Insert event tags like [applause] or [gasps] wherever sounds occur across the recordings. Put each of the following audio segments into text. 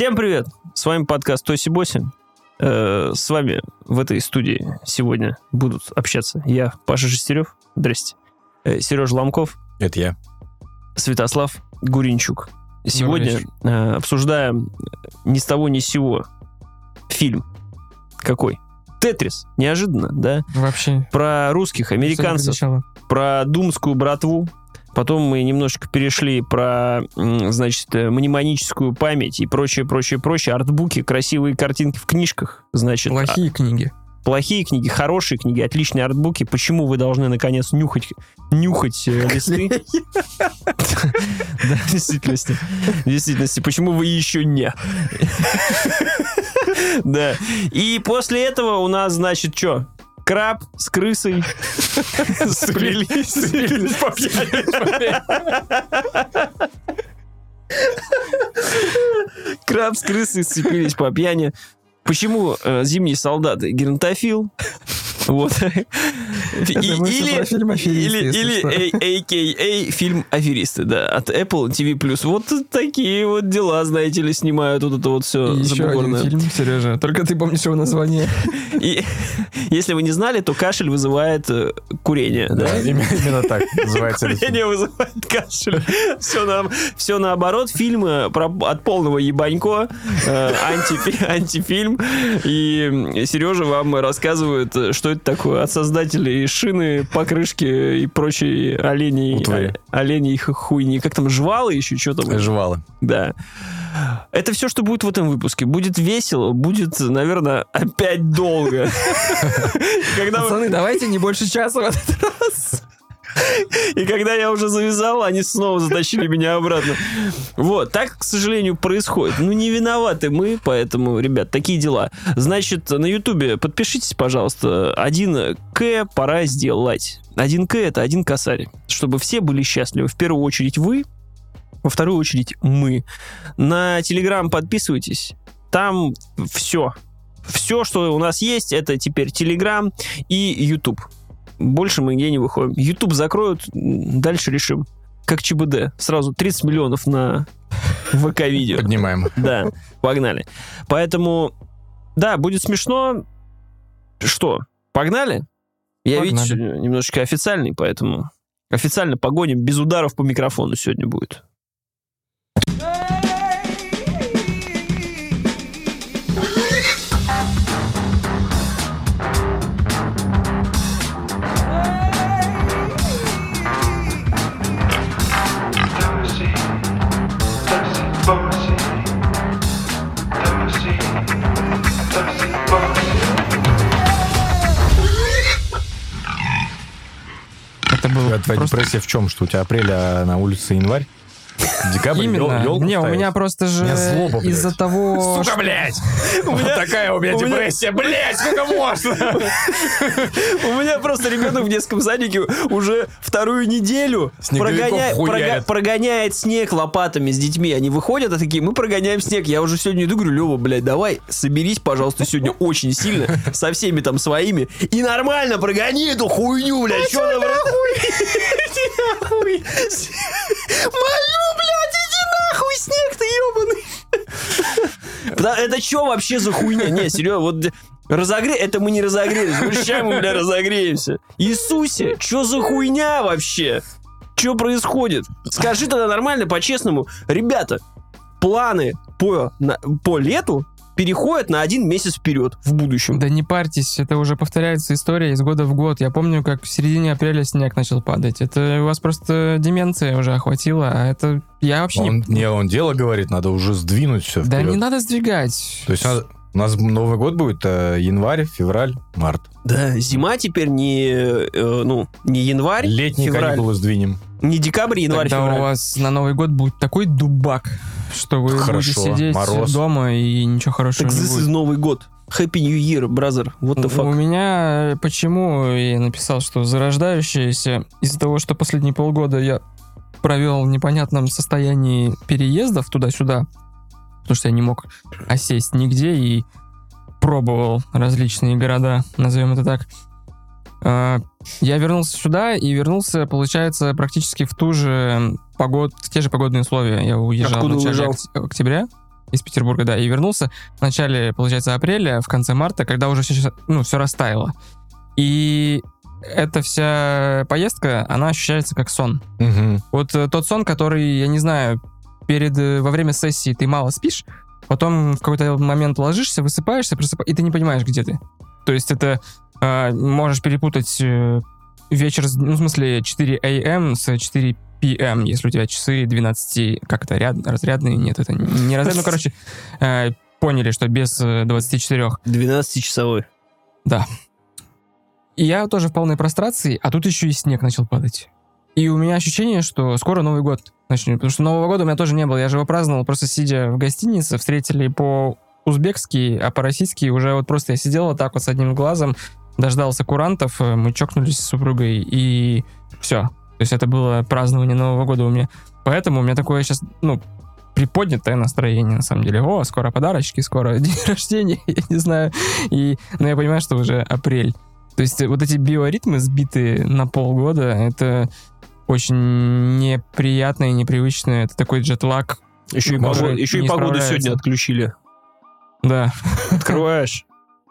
Всем привет! С вами подкаст Тоси Боси. Э, С вами в этой студии сегодня будут общаться я, Паша Шестерев. Здрасте. Сережа Ломков, Это я. Святослав Гуринчук. Сегодня э, обсуждаем ни с того ни с сего фильм. Какой? Тетрис. Неожиданно, да? Вообще. Про русских, американцев, про думскую братву. Потом мы немножечко перешли про, значит, э, мнемоническую память и прочее, прочее, прочее. Артбуки, красивые картинки в книжках. Значит, Плохие книги. а, плохие книги, хорошие книги, отличные артбуки. Почему вы должны, наконец, нюхать, нюхать э, листы? [laughs] Да, в действительности. В действительности. Почему вы еще не? [laughs] Да. И после этого у нас, значит, что? Краб с крысой сплелись. По Краб с крысой сцепились по пьяни. Почему э, зимние солдаты геронтофил? Вот. Или, или, или что. AKA фильм «Аферисты», да, от Apple TV+. Вот такие вот дела, знаете ли, снимают вот это вот все еще один фильм, Сережа. Только ты помнишь его название. [laughs] И если вы не знали, то кашель вызывает э, курение, да? Да, именно, так [laughs] называется. Курение вызывает кашель. Все, на, все наоборот. Фильм э, про, от полного ебанько. э, антифи- [laughs] антифильм. И Сережа вам рассказывает, э, что это такое от создателей шины, покрышки и прочей оленей, оленей ху- хуйни. Как там, жвалы еще, что там? Жевала. Да. Это все, что будет в этом выпуске. Будет весело, будет, наверное, опять долго. [laughs] Пацаны, давайте не больше часа в этот раз. И когда я уже завязал, они снова затащили меня обратно. Вот, так, к сожалению, происходит. Ну, не виноваты мы, поэтому, ребят, такие дела. Значит, на Ютубе подпишитесь, пожалуйста. 1К пора сделать. 1К это один косарь. Чтобы все были счастливы. В первую очередь вы, во вторую очередь мы. На Телеграм подписывайтесь. Там все. Все, что у нас есть, это теперь Телеграм и YouTube. Больше мы нигде не выходим. YouTube закроют, дальше решим. Как ЧБД. Сразу 30 миллионов на ВК-видео. Поднимаем. Да, погнали. Поэтому, да, будет смешно. Что, погнали? Я, сегодня немножечко официальный, поэтому официально погоним. Без ударов по микрофону сегодня будет. Просто... депрессия в чем? Что у тебя апрель, а на улице январь? Декабрь, Именно. ёлку Не, у меня просто же меня злоба, блядь. из-за того... Сука, что- блядь! [laughs] Такая у меня у меня- депрессия, блядь, сколько можно? [laughs] У меня просто ребенок в детском садике уже вторую неделю прогоняет, снег лопатами с детьми. Они выходят, а такие, мы прогоняем снег. Я уже сегодня иду, говорю, Лева, блядь, давай соберись, пожалуйста, сегодня очень сильно со всеми там своими и нормально прогони эту хуйню, блядь. Что Иди нахуй. Молю, ебаный. Это что вообще за хуйня? Не, серьезно, вот разогре... Это мы не разогрелись. Мы сейчас мы, бля, разогреемся. Иисусе, что за хуйня вообще? Что происходит? Скажи тогда нормально, по-честному. Ребята, планы по, на- по лету переходят на один месяц вперед в будущем. Да не парьтесь, это уже повторяется история из года в год. Я помню, как в середине апреля снег начал падать. Это у вас просто деменция уже охватила, а это я вообще Он, не... не, он дело говорит, надо уже сдвинуть все Да вперед. не надо сдвигать. То есть надо- у нас Новый год будет э, январь, февраль, март. Да, зима теперь не, э, ну, не январь, Летние февраль, каникулы сдвинем. не декабрь, январь, Тогда февраль. у вас на Новый год будет такой дубак, что вы Хорошо, будете сидеть мороз. дома и ничего хорошего Так не this будет. is Новый год. Happy New Year, brother. What the У fuck? меня э, почему я написал, что зарождающееся из-за того, что последние полгода я провел в непонятном состоянии переездов туда-сюда, потому что я не мог осесть нигде и пробовал различные города, назовем это так. А, Я вернулся сюда и вернулся, получается, практически в ту же погод, в те же погодные условия. Я уезжал Откуда в начале уезжал? окт- октября. из Петербурга, да, и вернулся в начале, получается, апреля, в конце марта, когда уже все, ну, все растаяло. И эта вся поездка, она ощущается как сон. Мгм. Вот э, тот сон, который, я не знаю, перед, э, во время сессии ты мало спишь, потом в какой-то момент ложишься, высыпаешься, просыпа- и ты не понимаешь, где ты. То есть это э, можешь перепутать э, вечер, ну, в смысле, 4 a.m. с 4 p.m., если у тебя часы 12, как это, ряд, разрядные? Нет, это не разрядные. Ну, короче, э, поняли, что без э, 24. 12-часовой. Да. И я тоже в полной прострации, а тут еще и снег начал падать. И у меня ощущение, что скоро Новый год начнет. Потому что Нового года у меня тоже не было. Я же его праздновал, просто сидя в гостинице, встретили по-узбекски, а по-российски уже вот просто я сидел вот так вот с одним глазом, дождался курантов, э, мы чокнулись с супругой, и все. То есть это было празднование Нового года у меня. Поэтому у меня такое сейчас, ну, приподнятое настроение, на самом деле. О, скоро подарочки, скоро [laughs] день рождения, [laughs] я не знаю. И, но я понимаю, что уже апрель. То есть вот эти биоритмы сбитые на полгода, это очень неприятно и непривычно. Это такой джетлаг. Еще и, погоду, еще и погоду сегодня отключили. Да. Открываешь,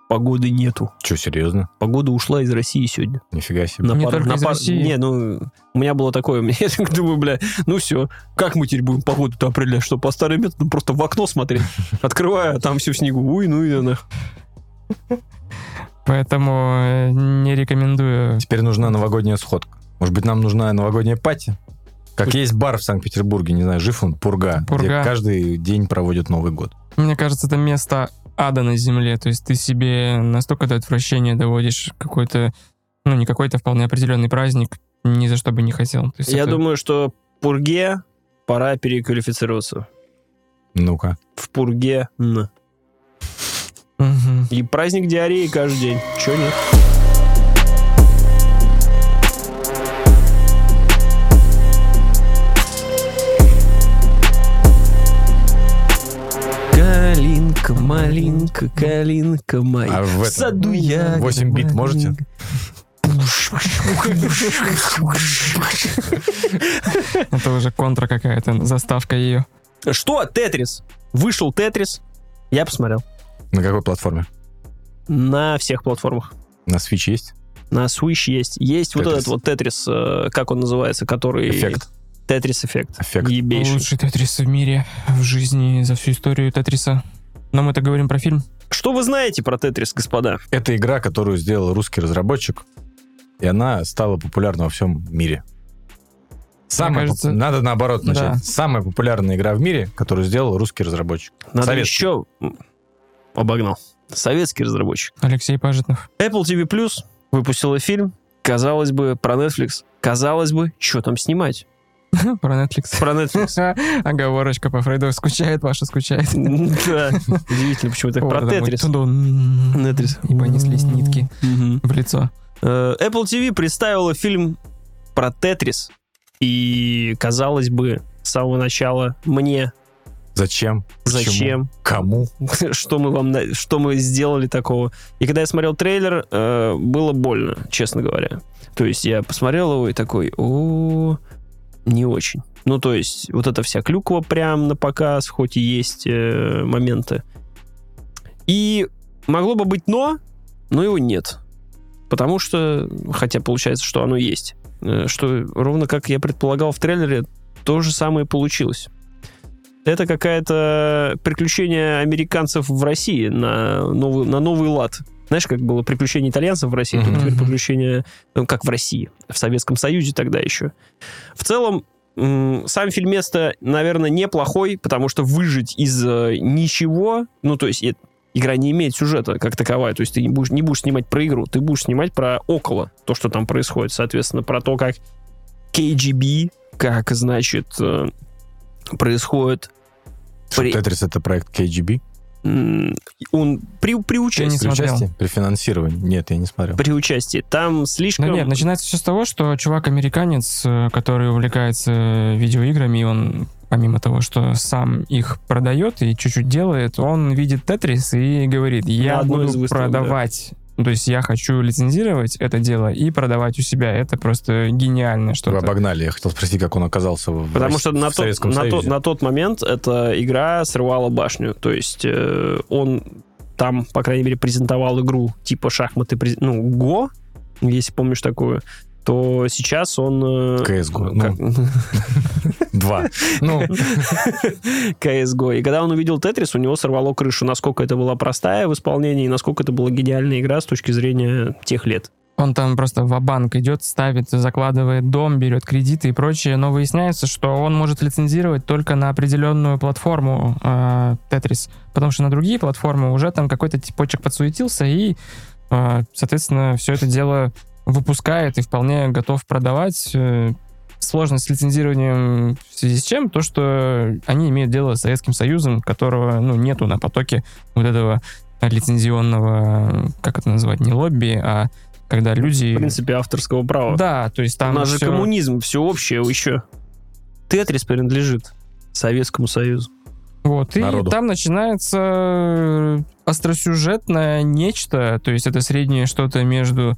погоды нету. Че, серьезно? Погода ушла из России сегодня. Нифига себе. На Не пар- только на из пар- России. Не, ну, у меня было такое, [laughs] я думаю, бля, ну все, как мы теперь будем погоду-то определять? Что, по старым методам просто в окно смотреть? [laughs] Открываю, а там все в снегу. Уй, ну и она. Поэтому э, не рекомендую. Теперь нужна новогодняя сходка. Может быть, нам нужна новогодняя пати? Как есть бар в Санкт-Петербурге, не знаю, жив он, Пурга, Пурга. где каждый день проводят Новый год. Мне кажется, это место ада на земле. То есть ты себе настолько до отвращения доводишь какой-то, ну, не какой-то вполне определенный праздник, ни за что бы не хотел. Я это- думаю, что Пурге пора переквалифицироваться. Ну-ка. В Пурге. Мгм. И праздник диареи каждый день. Че нет? Малинка, калинка моя. А в В этом саду я. 8 бит можете? Это уже контра какая-то, заставка ее. Что? Тетрис. Вышел Тетрис. Я посмотрел. На какой платформе? На всех платформах. На Switch есть? На Switch есть. Есть вот Тетрис. этот вот Тетрис, э, как он называется, который... Эффект. Тетрис эффект. Эффект. Ебейший. Лучший Тетрис в мире, в жизни, за всю историю Тетриса. Но мы-то говорим про фильм. Что вы знаете про Тетрис, господа? Это игра, которую сделал русский разработчик, и она стала популярна во всем мире. Самая кажется, поп- Надо наоборот да. начать. Самая популярная игра в мире, которую сделал русский разработчик. Надо Советский. еще... Обогнал. Советский разработчик. Алексей Пажитнов. Apple TV Plus выпустила фильм. Казалось бы, про Netflix. Казалось бы, что там снимать? [laughs] Про Netflix. [laughs] Про Netflix. [laughs] Оговорочка по Фрейду. Скучает, Паша скучает. Да. Удивительно, почему так. Про Тетрис. Тетрис. И понеслись нитки Мгм. в лицо. Э, Apple TV представила фильм про Тетрис. И, казалось бы, с самого начала мне Зачем? Почему? зачем, Кому? что мы вам, что мы сделали такого. И когда я смотрел трейлер, э, было больно, честно говоря. То есть я посмотрел его и такой, о, не очень. Ну, то есть вот эта вся клюква прям на показ, хоть и есть э, моменты. И могло бы быть но, но его нет. Потому что, хотя получается, что оно есть. Э, Что ровно как я предполагал в трейлере, то же самое получилось. Это какая-то приключение американцев в России на новый, на новый лад. Знаешь, как было приключение итальянцев в России, Мгм. теперь приключение, ну, как в России, в Советском Союзе тогда еще. В целом, сам фильмец-то, наверное, неплохой, потому что выжить из э, ничего, ну, то есть э, игра не имеет сюжета как таковая, то есть ты не будешь, не будешь снимать про игру, ты будешь снимать про около, то, что там происходит, соответственно, про то, как KGB, как, значит, э, происходит Что, При- Тетрис это проект KGB? Он при, при Я не участии. При смотрел. участии? При финансировании? Нет, я не смотрел. При участии. Там слишком... Да нет, начинается все с того, что чувак-американец, э, который увлекается видеоиграми, и он, помимо того, что сам их продает и чуть-чуть делает, он видит Тетрис и говорит, я буду из выставок, продавать Ну, то есть я хочу лицензировать это дело и продавать у себя. Это просто гениально Вы что-то. обогнали. Я хотел спросить, как он оказался в, Потому что на в тот, Советском на, тот, на тот момент эта игра срывала башню. То есть э, он там, по крайней мере, презентовал игру типа шахматы, ну, Го, если помнишь такую, то сейчас он... э, CS:GO, ну. как- [laughs] [laughs] Два. Ну, CSGO. И когда он увидел Тетрис, у него сорвало крышу, насколько это была простая в исполнении, и насколько это была гениальная игра с точки зрения тех лет. он там просто в банк идет, ставит, закладывает дом, берет кредиты и прочее, но выясняется, что он может лицензировать только на определенную платформу э, Tetris, потому что на другие платформы уже там какой-то типочек подсуетился и, э, соответственно, все это дело выпускает и вполне готов продавать. Э, Сложность с лицензированием в связи с чем? То, что они имеют дело с Советским Союзом, которого ну, нету на потоке вот этого лицензионного, как это назвать, не лобби, а когда люди... В принципе, авторского права. Да, то есть там У нас же всё- коммунизм, все общее еще. Тетрис принадлежит Советскому Союзу. Вот, и народу. там начинается э, остросюжетное нечто, то есть это среднее что-то между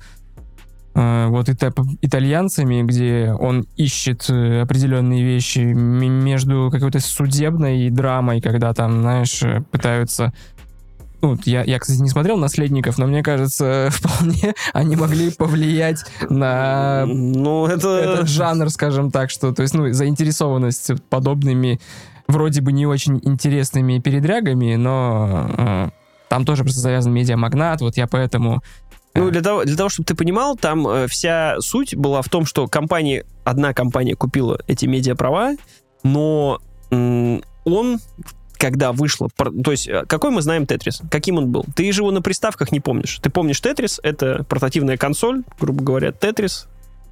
вот ита- итальянцами, где он ищет э, определенные вещи, между какой-то судебной драмой, когда там, знаешь, э, пытаются ну, я, я, кстати, не смотрел «Наследников», но мне кажется, [laughs] вполне они могли повлиять на Ну, это... этот жанр, скажем так, что, то есть, ну, заинтересованность подобными вроде бы не очень интересными передрягами, но э, там тоже просто завязан медиамагнат, вот я поэтому... Ну, для того, для того, чтобы ты понимал, там э, вся суть была в том, что компания, одна компания купила эти медиаправа, но м, он, когда вышло... То есть, э, какой мы знаем Тетрис? Каким он был? Ты же его на приставках не помнишь. Ты помнишь Тетрис? Это портативная консоль, грубо говоря, Тетрис.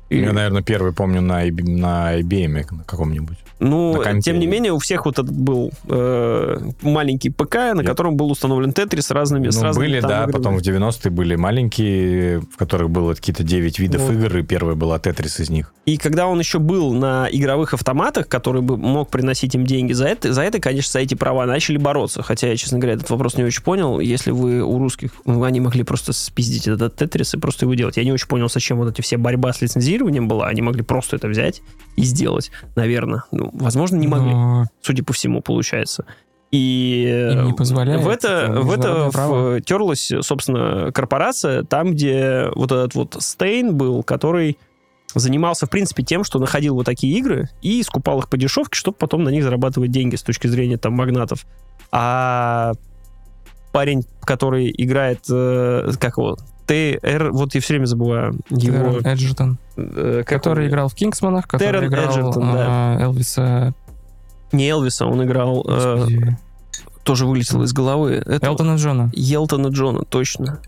И- Я, наверное, первый помню на, на IBM на каком-нибудь. Ну, На тем не менее, у всех вот этот был э, маленький ПК, на Я- котором был установлен Тетрис с разными... с Ну, разными были, там да, играми. потом в 90-е были маленькие, в которых было какие-то 9 видов Вот. игр, и первая была Тетрис из них. И когда он еще был на игровых автоматах, который бы мог приносить им деньги, за это, за это, конечно, за эти права начали бороться. Хотя я, честно говоря, этот вопрос не очень понял. Если вы у русских, ну, они могли просто спиздить этот тетрис и просто его делать. Я не очень понял, зачем вот эти все борьба с лицензированием была. Они могли просто это взять и сделать, наверное. Ну, возможно, не могли, но судя по всему, получается. И им не позволяет. в это, в это право. терлась, собственно, корпорация, там, где вот этот вот Стейн был, который занимался, в принципе, тем, что находил вот такие игры и скупал их по дешевке, чтобы потом на них зарабатывать деньги с точки зрения там магнатов. А парень, который играет, э, как его, ТР, вот я все время забываю его... Террен Эджертон, э, который он? играл в Кингсманах, который Террен играл Эджертон, а, Элвиса... Не Элвиса, он играл... э, тоже вылетел из головы. Это Элтона Джона. Елтона Джона, точно.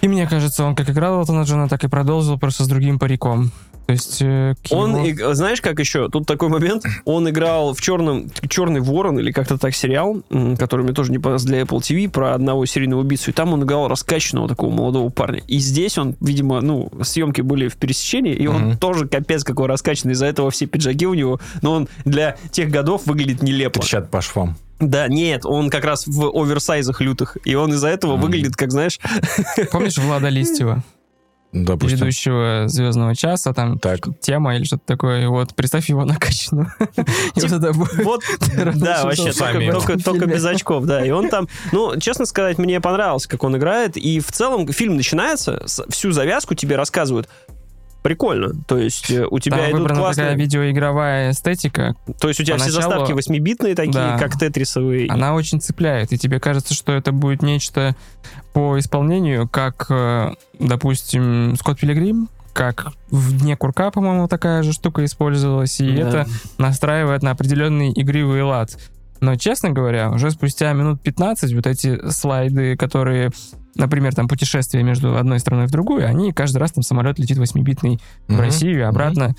И мне кажется, он как играл Элтона Джона, так и продолжил просто с другим париком. То есть... э, Он, иг- знаешь, как еще? Тут такой момент. Он играл в черном, черный ворон или как-то так сериал, который мне тоже не понравился для Apple TV про одного серийного убийцу. И там он играл раскачанного такого молодого парня. И здесь он, видимо, ну, съемки были в пересечении, и он Мгм. тоже капец какой раскачанный. Из-за этого все пиджаки у него, но он для тех годов выглядит нелепо. Трещат по швам. Да, нет, он как раз в оверсайзах лютых. И он из-за этого Мгм. выглядит, как, знаешь, Помнишь Влада [laughs] Листьева, Допустим. ведущего «Звездного часа», там Так. тема или что-то такое, и вот представь его накачанного. [laughs] И вот [laughs] да, вообще, только, без очков, да. И он там, ну, честно сказать, мне понравилось, как он играет. И в целом фильм начинается, всю завязку тебе рассказывают. Прикольно. То есть э, у тебя Там идут классные... такая видеоигровая эстетика, То есть у тебя все поначалу- заставки восьмибитные такие, Да. как тетрисовые. она очень цепляет, и тебе кажется, что это будет нечто по исполнению, как, э, допустим, Скотт Пилигрим, как в Дне Курка, по-моему, такая же штука использовалась, и Да. это настраивает на определенный игривый лад. Но, честно говоря, уже спустя минут 15 вот эти слайды, которые, например, там путешествие между одной страной в другую, они каждый раз там самолет летит 8-битный в Мгм. Россию и обратно.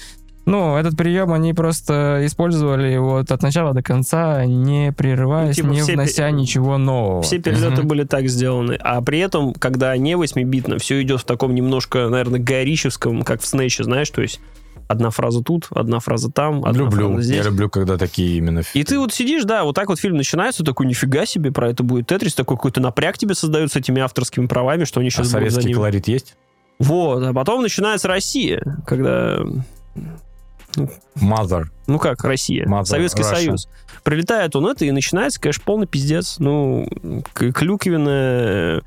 Ну, этот прием они просто использовали вот от начала до конца, не прерываясь, Ну, типа не внося пе- ничего нового. Все перелеты Мгм. были так сделаны. А при этом, когда не восьмибитно, все идет в таком немножко, наверное, горищевском, как в Снэче, знаешь, то есть одна фраза тут, одна фраза там, одна люблю. фраза здесь. Я люблю, когда такие именно... И ты вот сидишь, да, вот так вот фильм начинается, такой, нифига себе, про это будет Тетрис, такой какой-то напряг тебе создают с этими авторскими правами, что они А сейчас за советский ним. колорит есть? Вот, а потом начинается Россия, когда Mother. Ну как Россия? Mother Советский Russia. Союз. Прилетает он это, и начинается, конечно, полный пиздец. Ну, клюквенная...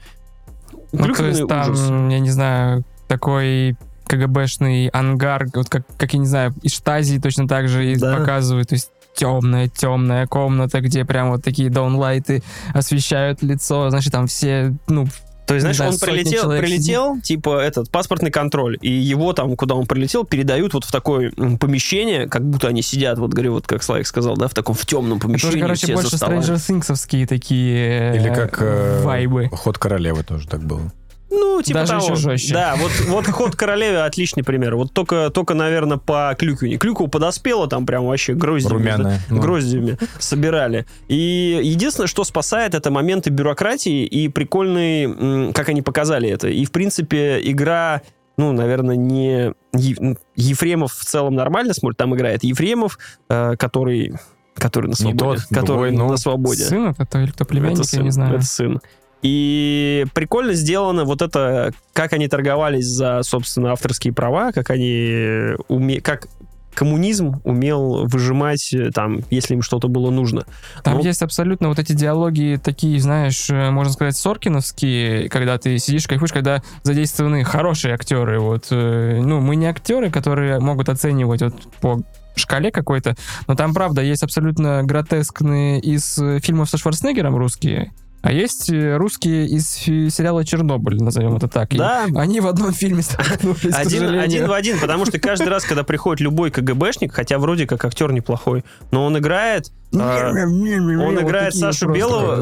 Ну, то есть там, ужас. я не знаю, такой КГБшный ангар, вот как, как я не знаю, из штазии точно так же Да. показывают, то есть темная, темная комната, где прям вот такие даунлайты освещают лицо, значит, там все, ну, То есть, знаешь, знаю, он прилетел, прилетел, типа, этот, паспортный контроль, и его там, куда он прилетел, передают вот в такое помещение, как будто они сидят, вот, говорю, вот как Славик сказал, да, в таком, в темном это помещении, уже, короче, все больше. Stranger Things'овские такие Или э, как э, вайбы. Ход королевы тоже так было. Ну, типа Даже того. еще жестче. Да, вот, вот ход королеве отличный пример. Вот только, только, наверное, по клюквине. Клюква подоспела, там прям вообще гроздями. Румяная. да, Ну. Гроздями собирали. И единственное, что спасает, это моменты бюрократии и прикольный, м, как они показали это. И, в принципе, игра ну, наверное, не... Ну, Ефремов в целом нормально смотрит, там играет Ефремов, э, который, который на свободе. тот, который другой, ну, на свободе. Сын это, то или кто племянник, Это я сын, не знаю. Это сын. И прикольно сделано вот это, как они торговались за, собственно, авторские права, как они уме... как коммунизм умел выжимать э, там, если им что-то было нужно. Там Ну. есть абсолютно вот эти диалоги такие, знаешь, э, можно сказать, соркиновские, когда ты сидишь, кайфуешь, когда задействованы хорошие актеры. Вот, э, ну, мы не актеры, которые могут оценивать вот по шкале какой-то, но там, правда, есть абсолютно гротескные из э, фильмов со Шварценеггером русские, а есть э, русские из сериала «Чернобыль», назовем это так. И Да. Они в одном фильме столкнулись, Один, один в один, потому что каждый раз, когда приходит любой КГБшник, хотя вроде как актер неплохой, но он играет... э, он играет Сашу. Белого,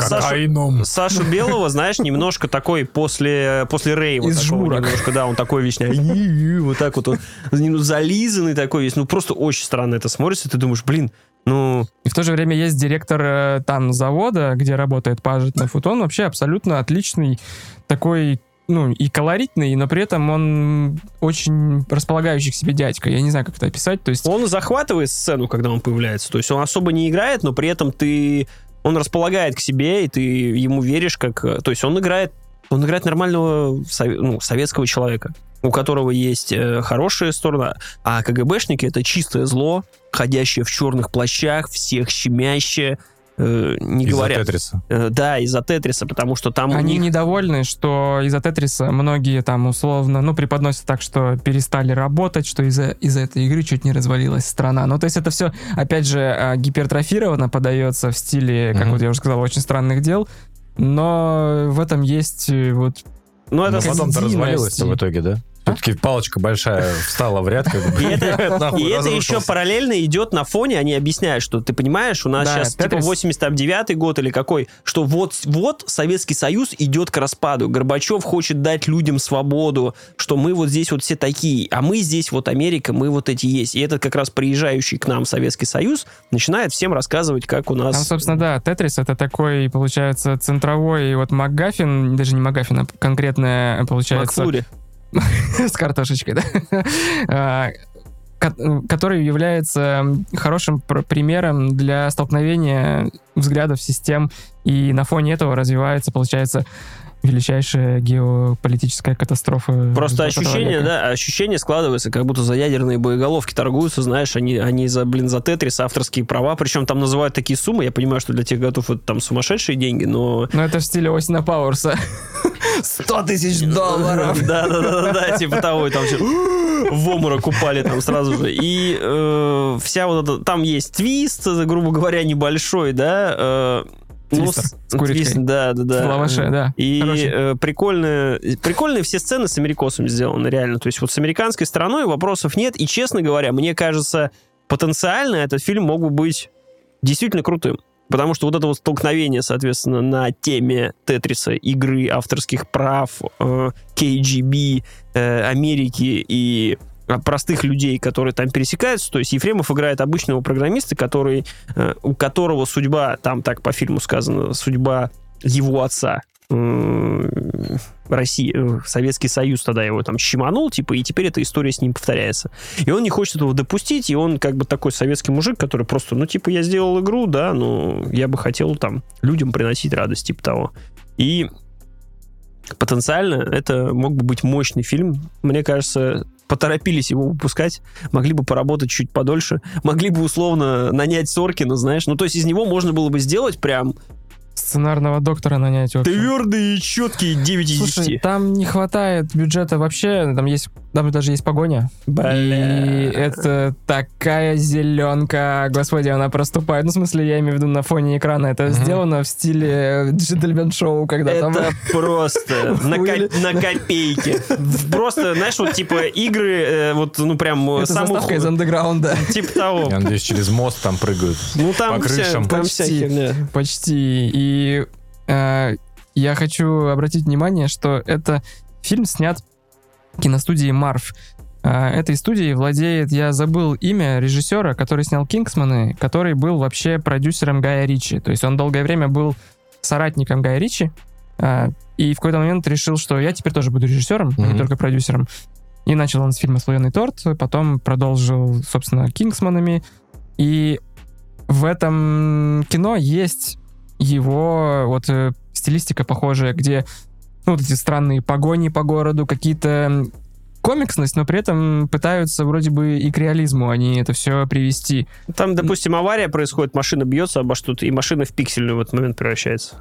Сашу, Белого, знаешь, немножко такой после, после Рейва. Из жмурок. Немножко, да, он такой вечно вот так вот, он ну, зализанный такой весь. Ну, просто очень странно это смотрится. Ты думаешь, блин, ну, И в то же время есть директор э, там завода, где работает Пажитнов. Вот он вообще абсолютно отличный такой ну, и колоритный, но при этом он очень располагающий к себе дядька. Я не знаю, как это описать. То есть он захватывает сцену, когда он появляется. То есть он особо не играет, но при этом ты... Он располагает к себе, и ты ему веришь, как... То есть он играет... Он играет нормального ну, советского человека, у которого есть э, хорошая сторона, а КГБшники — это чистое зло, ходящее в черных плащах, всех щемящее, э, не Из-за говоря... Тетриса. Э, да, из-за Тетриса, потому что там они них... недовольны, что из-за Тетриса многие там условно, ну, преподносят так, что перестали работать, что из-за из этой игры чуть не развалилась страна. Ну, то есть это все, опять же, э, гипертрофировано подается в стиле, как Мгм. вот я уже сказал, очень странных дел. Но в этом есть э, вот Ну, это потом-то развалилось в итоге, да? Все-таки палочка большая встала в ряд. как бы. И это, [laughs] и это еще параллельно идет на фоне, они объясняют, что ты понимаешь, у нас Да, сейчас типа Тетрис. 89 год или какой, что вот, вот Советский Союз идет к распаду. Горбачев хочет дать людям свободу, что мы вот здесь вот все такие, а мы здесь вот Америка, мы вот эти есть. И этот как раз приезжающий к нам Советский Союз начинает всем рассказывать, как у нас... Там, собственно, да, Тетрис это такой, получается, центровой вот МакГаффин, даже не МакГаффин, а конкретная, получается, Макфлури. [laughs] с картошечкой, да, [laughs] А, ко- который является хорошим пр- примером для столкновения взглядов, систем, и на фоне этого развивается, получается, величайшая геополитическая катастрофа. Просто 20 ощущение, да, ощущение складывается, как будто за ядерные боеголовки торгуются, знаешь, они, они за, блин, за Тетрис авторские права, причем там называют такие суммы, я понимаю, что для тех готов это там сумасшедшие деньги, но... Ну, это в стиле Осина Пауэрса. [laughs] 100 тысяч долларов. Да, да, да, да, да, типа того, и там все в обморок упали там сразу же. И э, вся вот эта, там есть твист, грубо говоря, небольшой, да, э, ну, Твистер с- с курицей. твист, да, да, да. В лаваше, да. И э, прикольные, прикольные все сцены с америкосами сделаны, реально. То есть вот с американской стороной вопросов нет. И, честно говоря, мне кажется, потенциально этот фильм мог бы быть действительно крутым. Потому что вот это вот столкновение, соответственно, на теме Тетриса, игры, авторских прав, э, KGB, э, Америки и э, простых людей, которые там пересекаются. То есть Ефремов играет обычного программиста, который, у которого судьба, там так по фильму сказано, судьба его отца. М, Россия, э, Советский Союз тогда его там щеманул, типа, и теперь эта история с ним повторяется. И он не хочет этого допустить, и он как бы такой советский мужик, который просто, ну, типа, я сделал игру, да, но я бы хотел там людям приносить радость, типа того. И потенциально это мог бы быть мощный фильм. Мне кажется, поторопились его выпускать, могли бы поработать чуть подольше, могли бы условно нанять Соркина, знаешь, ну то есть из него можно было бы сделать прям Сценарного доктора нанять. в общем. твердые и четкие 9 из Слушай, 10. там не хватает бюджета вообще, там есть, там даже есть погоня. И Бля. это такая зеленка, господи, она проступает. Ну, в смысле, я имею в виду на фоне экрана. Это Мгм. сделано в стиле джентльмен-шоу, когда там... Это [laughs] просто на, ко- на копейки. Просто, знаешь, вот типа игры, э, вот, ну прям э, Это самых... заставка из андеграунда. Типа того. Я надеюсь, через мост там прыгают. Ну там по вся, крышам. там вся Почти. херня. Почти. И э, я хочу обратить внимание, что это фильм снят киностудией Марв. Э, этой студией владеет, я забыл имя режиссера, который снял «Кингсманы», который был вообще продюсером Гая Ричи. То есть он долгое время был соратником Гая Ричи, э, и в какой-то момент решил, что я теперь тоже буду режиссером, а не только продюсером. И начал он с фильма «Слоеный торт», потом продолжил, собственно, «Кингсманами». И в этом кино есть его вот э, стилистика похожая, где ну, вот эти странные погони по городу, какие-то комиксность, но при этом пытаются вроде бы и к реализму они это все привести. Там, допустим, авария происходит, машина бьется обо что-то, и машина в пиксельную в этот момент превращается.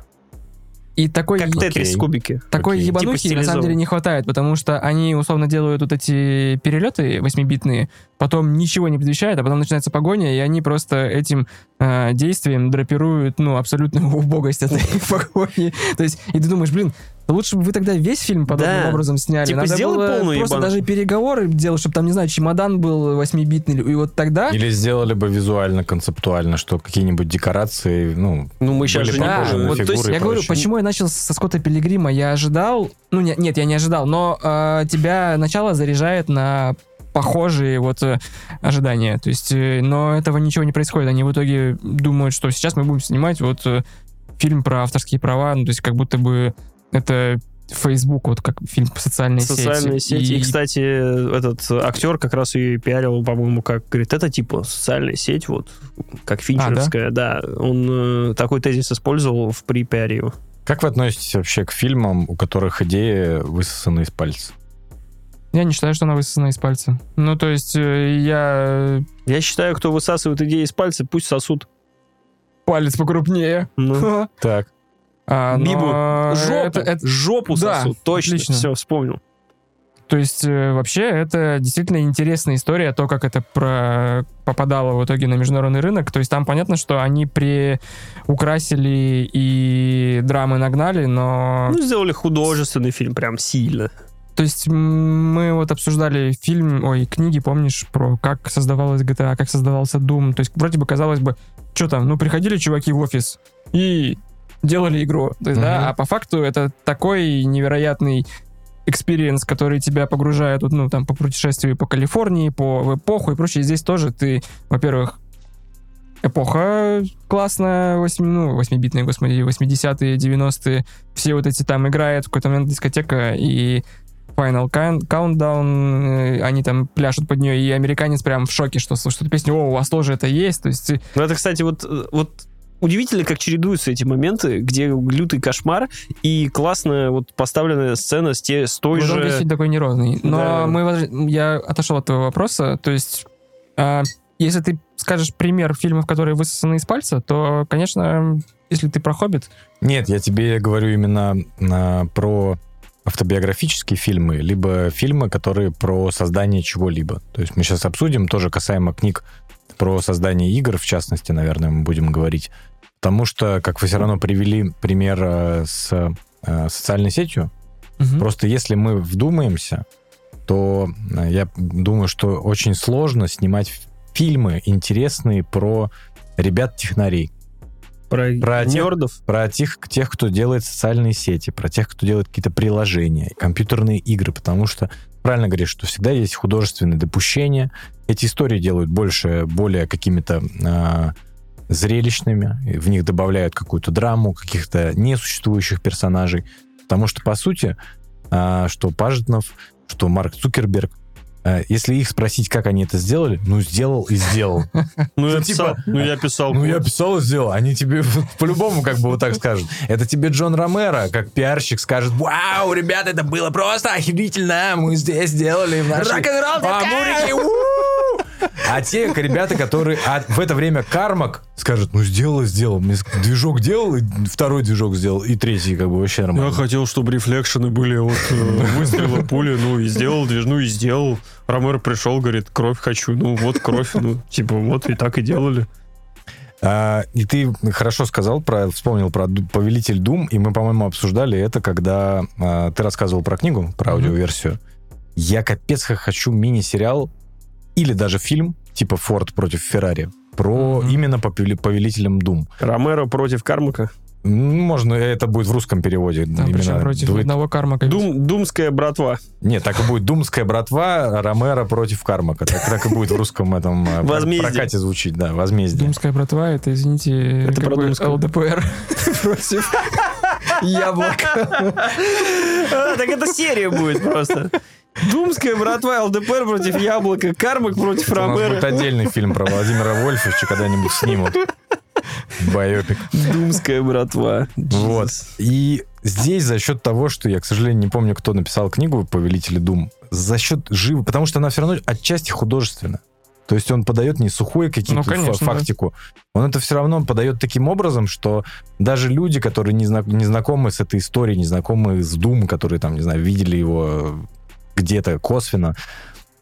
И такой, Как Тетрис кубики. такой Окей. ебанухи Типа на самом деле не хватает, потому что они условно делают вот эти перелеты восьмибитные, потом ничего не предвещает, а потом начинается погоня, и они просто этим э, действием драпируют, ну, абсолютную [laughs] убогость этой [laughs] погони. То есть, и ты думаешь, блин, да лучше бы вы тогда весь фильм подобным Да. образом сняли. Типа, Надо сделай было полную просто даже переговоры делать, чтобы там, не знаю, чемодан был восьмибитный, и вот тогда... Или сделали бы визуально, концептуально, что какие-нибудь декорации, ну, Ну, мы сейчас Были на Вот, то есть, фигуры. Я говорю, почему я начал со Скотта Пилигрима? Я ожидал, ну не- нет, я не ожидал, но э, тебя начало заряжает на похожие вот э, ожидания. То есть, э, но этого ничего не происходит. Они в итоге думают, что сейчас мы будем снимать вот э, фильм про авторские права, ну, то есть как будто бы это Facebook, вот как фильм по социальной социальные сети. сети. И, кстати, этот актер как раз и пиарил, по-моему, как говорит, это типа социальная сеть, вот, как финчеровская, да. Он э, такой тезис использовал в при пиаре как вы относитесь вообще к фильмам, у которых идеи высосаны из пальца? Я не считаю, что она высосана из пальца. Ну, то есть э, я Я считаю, кто высасывает идеи из пальца, пусть сосут. палец покрупнее. Ну. [laughs] Так. А, но Бибу, жопу, это- это- жопу Да, сосут, точно, отлично. все, вспомнил. То есть, э, вообще, это действительно интересная история, то, как это про... попадало в итоге на международный рынок. То есть, там понятно, что они приукрасили и драмы нагнали, но... Ну, сделали художественный фильм прям сильно. То есть, мы вот обсуждали фильм, ой, книги, помнишь, про как создавалась GTA, как создавался Doom. То есть, вроде бы, казалось бы, что там, ну, приходили чуваки в офис и делали игру. То есть, да, Мгм. а по факту это такой невероятный experience, который тебя погружает вот, ну, там, по путешествию по Калифорнии, по в эпоху и прочее. Здесь тоже ты, во-первых, эпоха классная, 8, ну, 8-битная, господи, 80-е, 90-е, все вот эти там играют, в какой-то момент дискотека, и Final Count- Countdown, э, они там пляшут под нее, и американец прям в шоке, что слушает эту песню, о, у вас тоже это есть, то есть э, Ну, это, кстати, вот, э, вот удивительно, как чередуются эти моменты, где лютый кошмар и классно вот поставленная сцена с, те, с той Городок же... действительно такой неровный. Но Да. мы, я отошел от твоего вопроса, то есть а, если ты скажешь пример фильмов, которые высосаны из пальца, то, конечно, если ты про «Хоббит», Нет, я тебе говорю именно а, про автобиографические фильмы, либо фильмы, которые про создание чего-либо. То есть мы сейчас обсудим, тоже касаемо книг про создание игр, в частности, наверное, мы будем говорить. Потому что, как вы все равно привели пример э, с э, социальной сетью, мгм, Просто если мы вдумаемся, то э, я думаю, что очень сложно снимать фильмы интересные про ребят-технарей, Про, Про тех- нердов. про тех, тех, кто делает социальные сети, про тех, кто делает какие-то приложения, компьютерные игры, потому что правильно говоришь, что всегда есть художественные допущения. Эти истории делают больше, более какими-то а, зрелищными, в них добавляют какую-то драму, каких-то несуществующих персонажей. Потому что, по сути, а, что Пажетнов, что Марк Цукерберг, если их спросить, как они это сделали, ну, сделал и сделал. Ну, я Ну, писал, типа, ну, я писал. Ну, я писал и сделал. Они тебе [laughs] по-любому как бы вот так скажут. Это тебе Джон Ромеро, как пиарщик, скажет, вау, ребят, это было просто охерительно, мы здесь сделали Рок-н-ролл, Амурике, у-у-у!» А те ребята, которые а в это время Кармак скажет, ну сделал сделал. Мне движок делал, и второй движок сделал, и третий как бы вообще Я нормально. хотел, чтобы рефлекшены были от э, выстрела пули, ну и сделал движ, ну и сделал. Ромеро пришел, говорит, кровь хочу, ну вот кровь, ну типа вот и так и делали. А, и ты хорошо сказал, про, вспомнил про «Повелитель Дум», и мы, по-моему, обсуждали это, когда а, ты рассказывал про книгу, про аудиоверсию. Я капец как хочу мини-сериал или даже фильм типа «Форд против Феррари» про Мгм. именно по повели- «Повелителям Дум». Ромеро против Кармака. М, Можно, это будет в русском переводе. Там, именно причем против дуэт- одного кармака. Дум, думская братва. Нет, так и будет «Думская братва», Ромеро против Кармака. Так, так и будет в русском этом э, прокате звучить, да, «Возмездие». Думская братва, это, извините, Это про Думскую. ЛДПР [laughs] против [laughs] яблока. Так это серия будет просто. Думская братва, ЛДПР против Яблока, Кармак против нас будет отдельный фильм про Владимира Вольфовича, когда-нибудь снимут. Байопик. Думская братва. Вот. И здесь за счет того, что я, к сожалению, не помню, кто написал книгу «Повелители Дум», за счет живо, потому что она все равно отчасти художественна. То есть он подает не сухой какие-то Ну, фа- конечно, да. фактику. Он это все равно подает таким образом, что даже люди, которые не, зна- не знакомы с этой историей, не знакомы с Дум, которые там, не знаю, видели его где-то косвенно,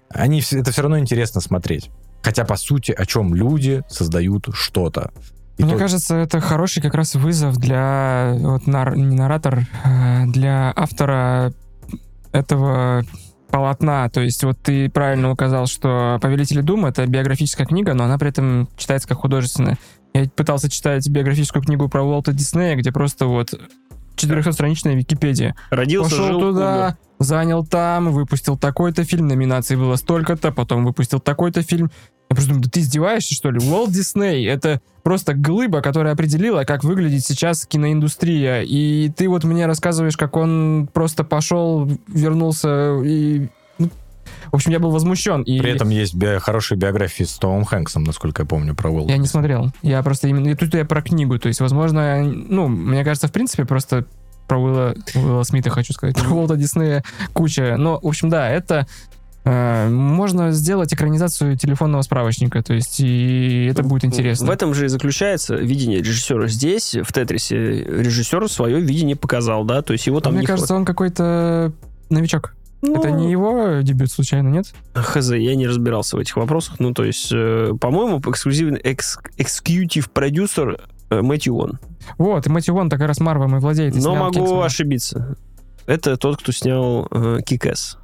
они, это все равно интересно смотреть. Хотя, по сути, о чем люди создают что-то. И Мне то- кажется, это хороший как раз вызов для вот нар- не наратор, а для автора этого полотна. То есть вот ты правильно указал, что «Повелители Дум» — это биографическая книга, но она при этом читается как художественная. Я пытался читать биографическую книгу про Уолта Диснея, где просто вот 400-страничная Википедия. Родился, Пошел жил, умер. туда, занял там, выпустил такой-то фильм, номинаций было столько-то, потом выпустил такой-то фильм. Я просто думаю, да ты издеваешься, что ли? Уолт Дисней — это просто глыба, которая определила, как выглядит сейчас киноиндустрия. И ты вот мне рассказываешь, как он просто пошел, вернулся и... В общем, я был возмущен. И При этом есть би- хорошие биографии с Томом Хэнксом, насколько я помню, про Уолл. я не смотрел. Я просто именно... и Тут я про книгу. То есть, возможно, ну, мне кажется, в принципе, просто про Уилла, Уилла Смита хочу сказать. Про Уолта Диснея куча. Но, в общем, да, это... э, можно сделать экранизацию телефонного справочника, то есть и это будет интересно. В этом же и заключается видение режиссера. Здесь, в Тетрисе, режиссер свое видение показал, да, то есть его там Мне не кажется, он какой-то новичок. Хватает. Это Ну, не его дебют случайно, нет? Хз, я не разбирался в этих вопросах. Ну, то есть, э, по-моему, эксклюзивный экс- экскьютив продюсер э, Мэтью Уон. Вот, и Мэтью Вон так как раз Марвом и владеет. и Но могу «Кингсмана». ошибиться. Это тот, кто снял э, Кикэс.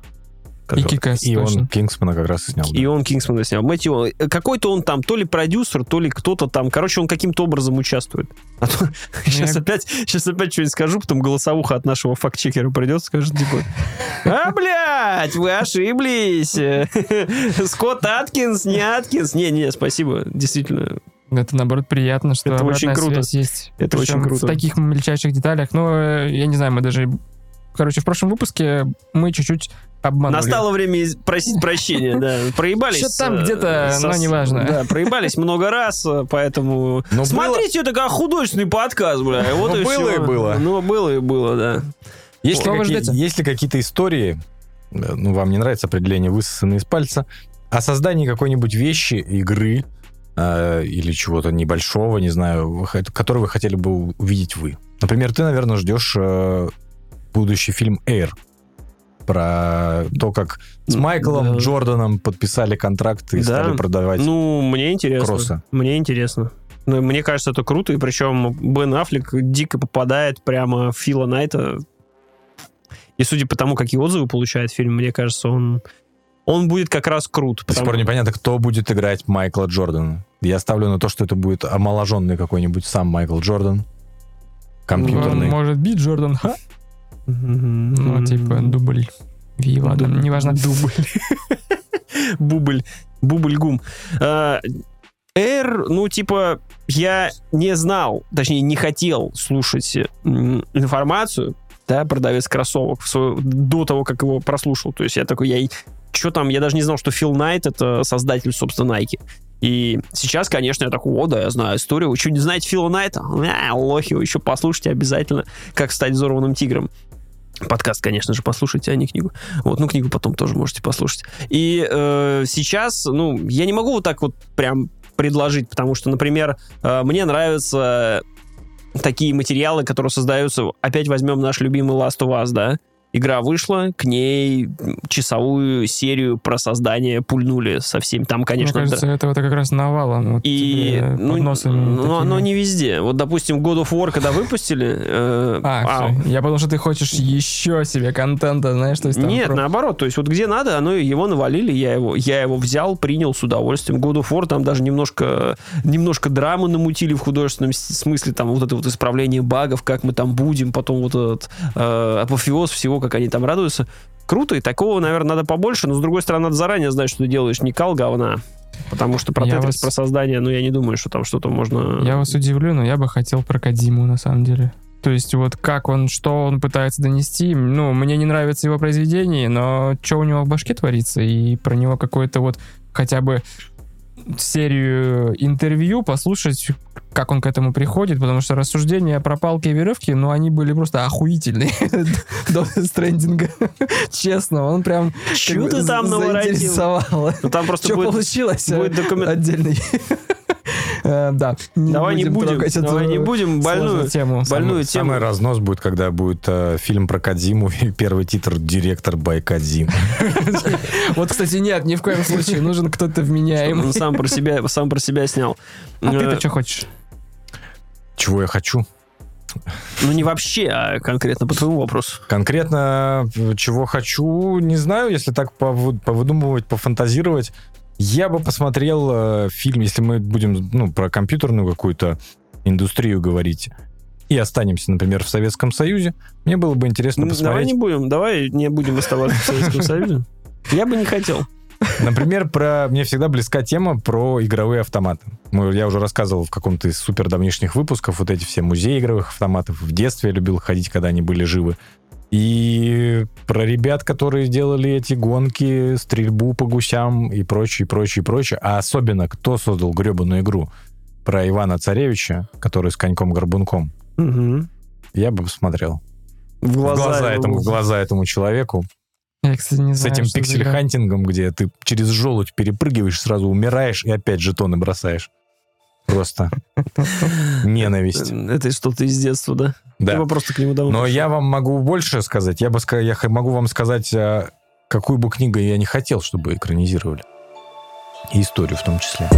И Кикэс, И точно. он Кингсмана как раз и снял. да. И он Кингсмана снял. Мэтью Какой-то он там, то ли продюсер, то ли кто-то там. Короче, он каким-то образом участвует. А то сейчас опять, сейчас опять что-нибудь скажу, потом голосовуха от нашего факт-чекера придет, скажет, типа, а, блядь, вы ошиблись. [laughs] Скотт Аткинс, не Аткинс. Не-не, спасибо, действительно. Это, наоборот, приятно, что Это очень круто. связь есть. Это Причем очень круто. В таких мельчайших деталях. Но, э, я не знаю, мы даже... Короче, в прошлом выпуске мы чуть-чуть обманули. Настало время просить прощения, да. Проебались. Что-то там э, где-то, но неважно. Да, проебались много раз, э, поэтому... Но Смотрите, это как художественный подкаст, бля. [laughs] Вот Ну, и было и было. Ну, было и было, да. Есть ли, Что вы какие- ждете? есть ли какие-то истории, э, ну, вам не нравится определение высосанные из пальца, о создании какой-нибудь вещи, игры э, или чего-то небольшого, не знаю, вы который вы хотели бы увидеть вы? Например, ты, наверное, ждешь э, будущий фильм Air про то, как с Майклом Да. Джорданом подписали контракт и Да. стали продавать. Ну, мне интересно. кроссы. Мне интересно. Ну, мне кажется, это круто, и причем Бен Аффлек дико попадает прямо в Фила Найта. И судя по тому, какие отзывы получает фильм, мне кажется, он, он будет как раз крут. До сих пор непонятно, кто будет играть Майкла Джордана. Я ставлю на то, что это будет омоложенный какой-нибудь сам Майкл Джордан. Компьютерный. Может быть, Джордан Ха? Ну, типа, дубль. Ви, ладно, Дубль. неважно. Дубль. [laughs] Бубль. Бубль гум. А, Air, ну, типа, я не знал, точнее, не хотел слушать информацию, да, продавец кроссовок свою- до того, как его прослушал. То есть я такой, я что там, я даже не знал, что Фил Найт это создатель, собственно, Nike. И сейчас, конечно, я такой, о, да, я знаю историю. Вы что, не знаете Фила Найта? А, лохи, вы еще послушайте обязательно, как стать взорванным тигром. Подкаст, конечно же, послушайте, а не книгу. Вот, ну, книгу потом тоже можете послушать. И э, сейчас, ну, я не могу вот так вот прям предложить, потому что, например, э, мне нравятся такие материалы, которые создаются. Опять возьмем наш любимый Last of Us, да? Игра вышла, к ней часовую серию про создание пульнули со всеми. Там, конечно, Мне кажется, этого это как раз навалом. Вот и ну, носами ну, такими. оно не везде. Вот, допустим, God of War, когда выпустили... э, А, а, я подумал, что ты хочешь еще себе контента, знаешь, то есть Нет, про- наоборот, то есть вот где надо, оно его навалили, я его, я его взял, принял с удовольствием. God of War там даже немножко, немножко драмы намутили в художественном смысле, там вот это вот исправление багов, как мы там будем, потом вот этот э, апофеоз всего, как они там радуются. Круто, и такого, наверное, надо побольше, но с другой стороны, надо заранее знать, что ты делаешь не кал говна. Потому что про Я Тетрис, вас- про создание, ну, я не думаю, что там что-то можно... Я вас удивлю, но я бы хотел про Кадиму, на самом деле. То есть вот как он, что он пытается донести, ну, мне не нравится его произведение, но что у него в башке творится, и про него какой-то вот хотя бы серию интервью послушать, как он к этому приходит, потому что рассуждения про палки и веревки, ну, они были просто охуительные [laughs] до стрендинга. [laughs] Честно, он прям... Как ты там наворотил? Ну, там просто Что будет... получилось? будет документ- Отдельный. Э, Да. Давай не будем, трогать давай не будем больную, сложную тему. больную Самый тему. разнос будет, когда будет э, фильм про Кадзиму и первый титр «Директор by Кадзим». [laughs] Вот, кстати, нет, ни в коем случае. Нужен кто-то вменяемый. Он сам про себя, сам про себя снял. А Э, ты-то что хочешь? Чего я хочу? Ну, не вообще, а конкретно по твоему вопросу. Конкретно э, чего хочу, не знаю, если так повы- повыдумывать, пофантазировать. Я бы посмотрел э, фильм, если мы будем ну, про компьютерную какую-то индустрию говорить, и останемся, например, в Советском Союзе, мне было бы интересно Ну, Давай посмотреть, не будем, давай не будем оставаться в Советском [laughs] Союзе. Я бы не хотел. например, про... Мне всегда близка тема про игровые автоматы. Мы- я уже рассказывал в каком-то из супер давнишних выпусков вот эти все музеи игровых автоматов. В детстве я любил ходить, когда они были живы. И про ребят, которые делали эти гонки, стрельбу по гусям и прочее, прочее, прочее. А особенно, кто создал гребаную игру про Ивана Царевича, который с коньком-горбунком. Мгм. Я бы посмотрел. В В глаза, глаза, его. этому, в глаза этому человеку. Я, кстати, не С знаю, этим за игра. пиксель-хантингом, где ты через желудь перепрыгиваешь, сразу умираешь и опять жетоны бросаешь. Просто ненависть. Это что-то из детства, да? Да. Либо просто к нему домой. Но я вам могу больше сказать. Я бы я могу вам сказать, а, какую бы книгу я не хотел, чтобы экранизировали. И историю в том числе.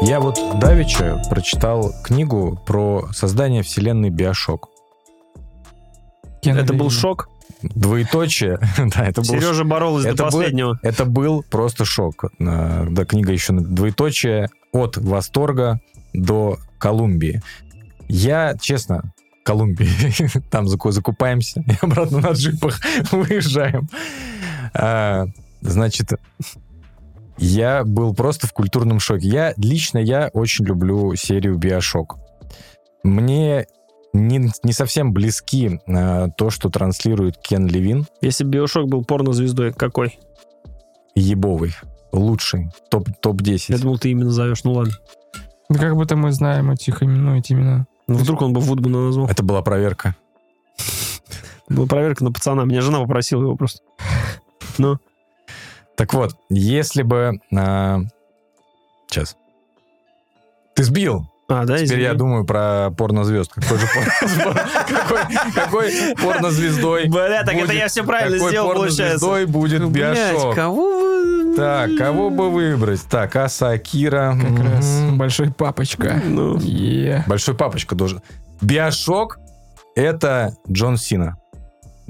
Я вот Давича прочитал книгу про создание вселенной Биошок. Это был шок. Двоеточие. [laughs] Да, это был Сережа боролась до это был- последнего. Это был просто шок. Да, книга еще на двоеточие от восторга до Колумбии. Я, честно, Колумбии, [laughs] там заку- закупаемся и обратно на джипах [laughs] выезжаем. А, Значит, я был просто в культурном шоке. Я лично я очень люблю серию Биошок. Мне не, не совсем близки э, то, что транслирует Кен Левин. Если бы Биошок был порнозвездой, какой? Ебовый, лучший, топ, топ-10. Я думал, ты именно зовешь. Ну ладно. Да как будто мы знаем этих имен, ну, эти имена. Ну, вдруг он бы Вудмана назвал. Это была проверка. [laughs] Была проверка на пацана. Меня жена попросила его просто. [laughs] Ну, Так вот, если бы... а, Сейчас. Ты сбил. А, да, Теперь извини. я думаю про порнозвезд. Какой же [laughs] какой- какой порнозвездой Бля, так это будет- я все правильно какой сделал, получается. порнозвездой будет Биошок? кого вы... Так, кого бы выбрать? Так, Аса Акира. Как мгм. раз большой папочка. Ну. Большой папочка должен. Биошок — это Джон Сина.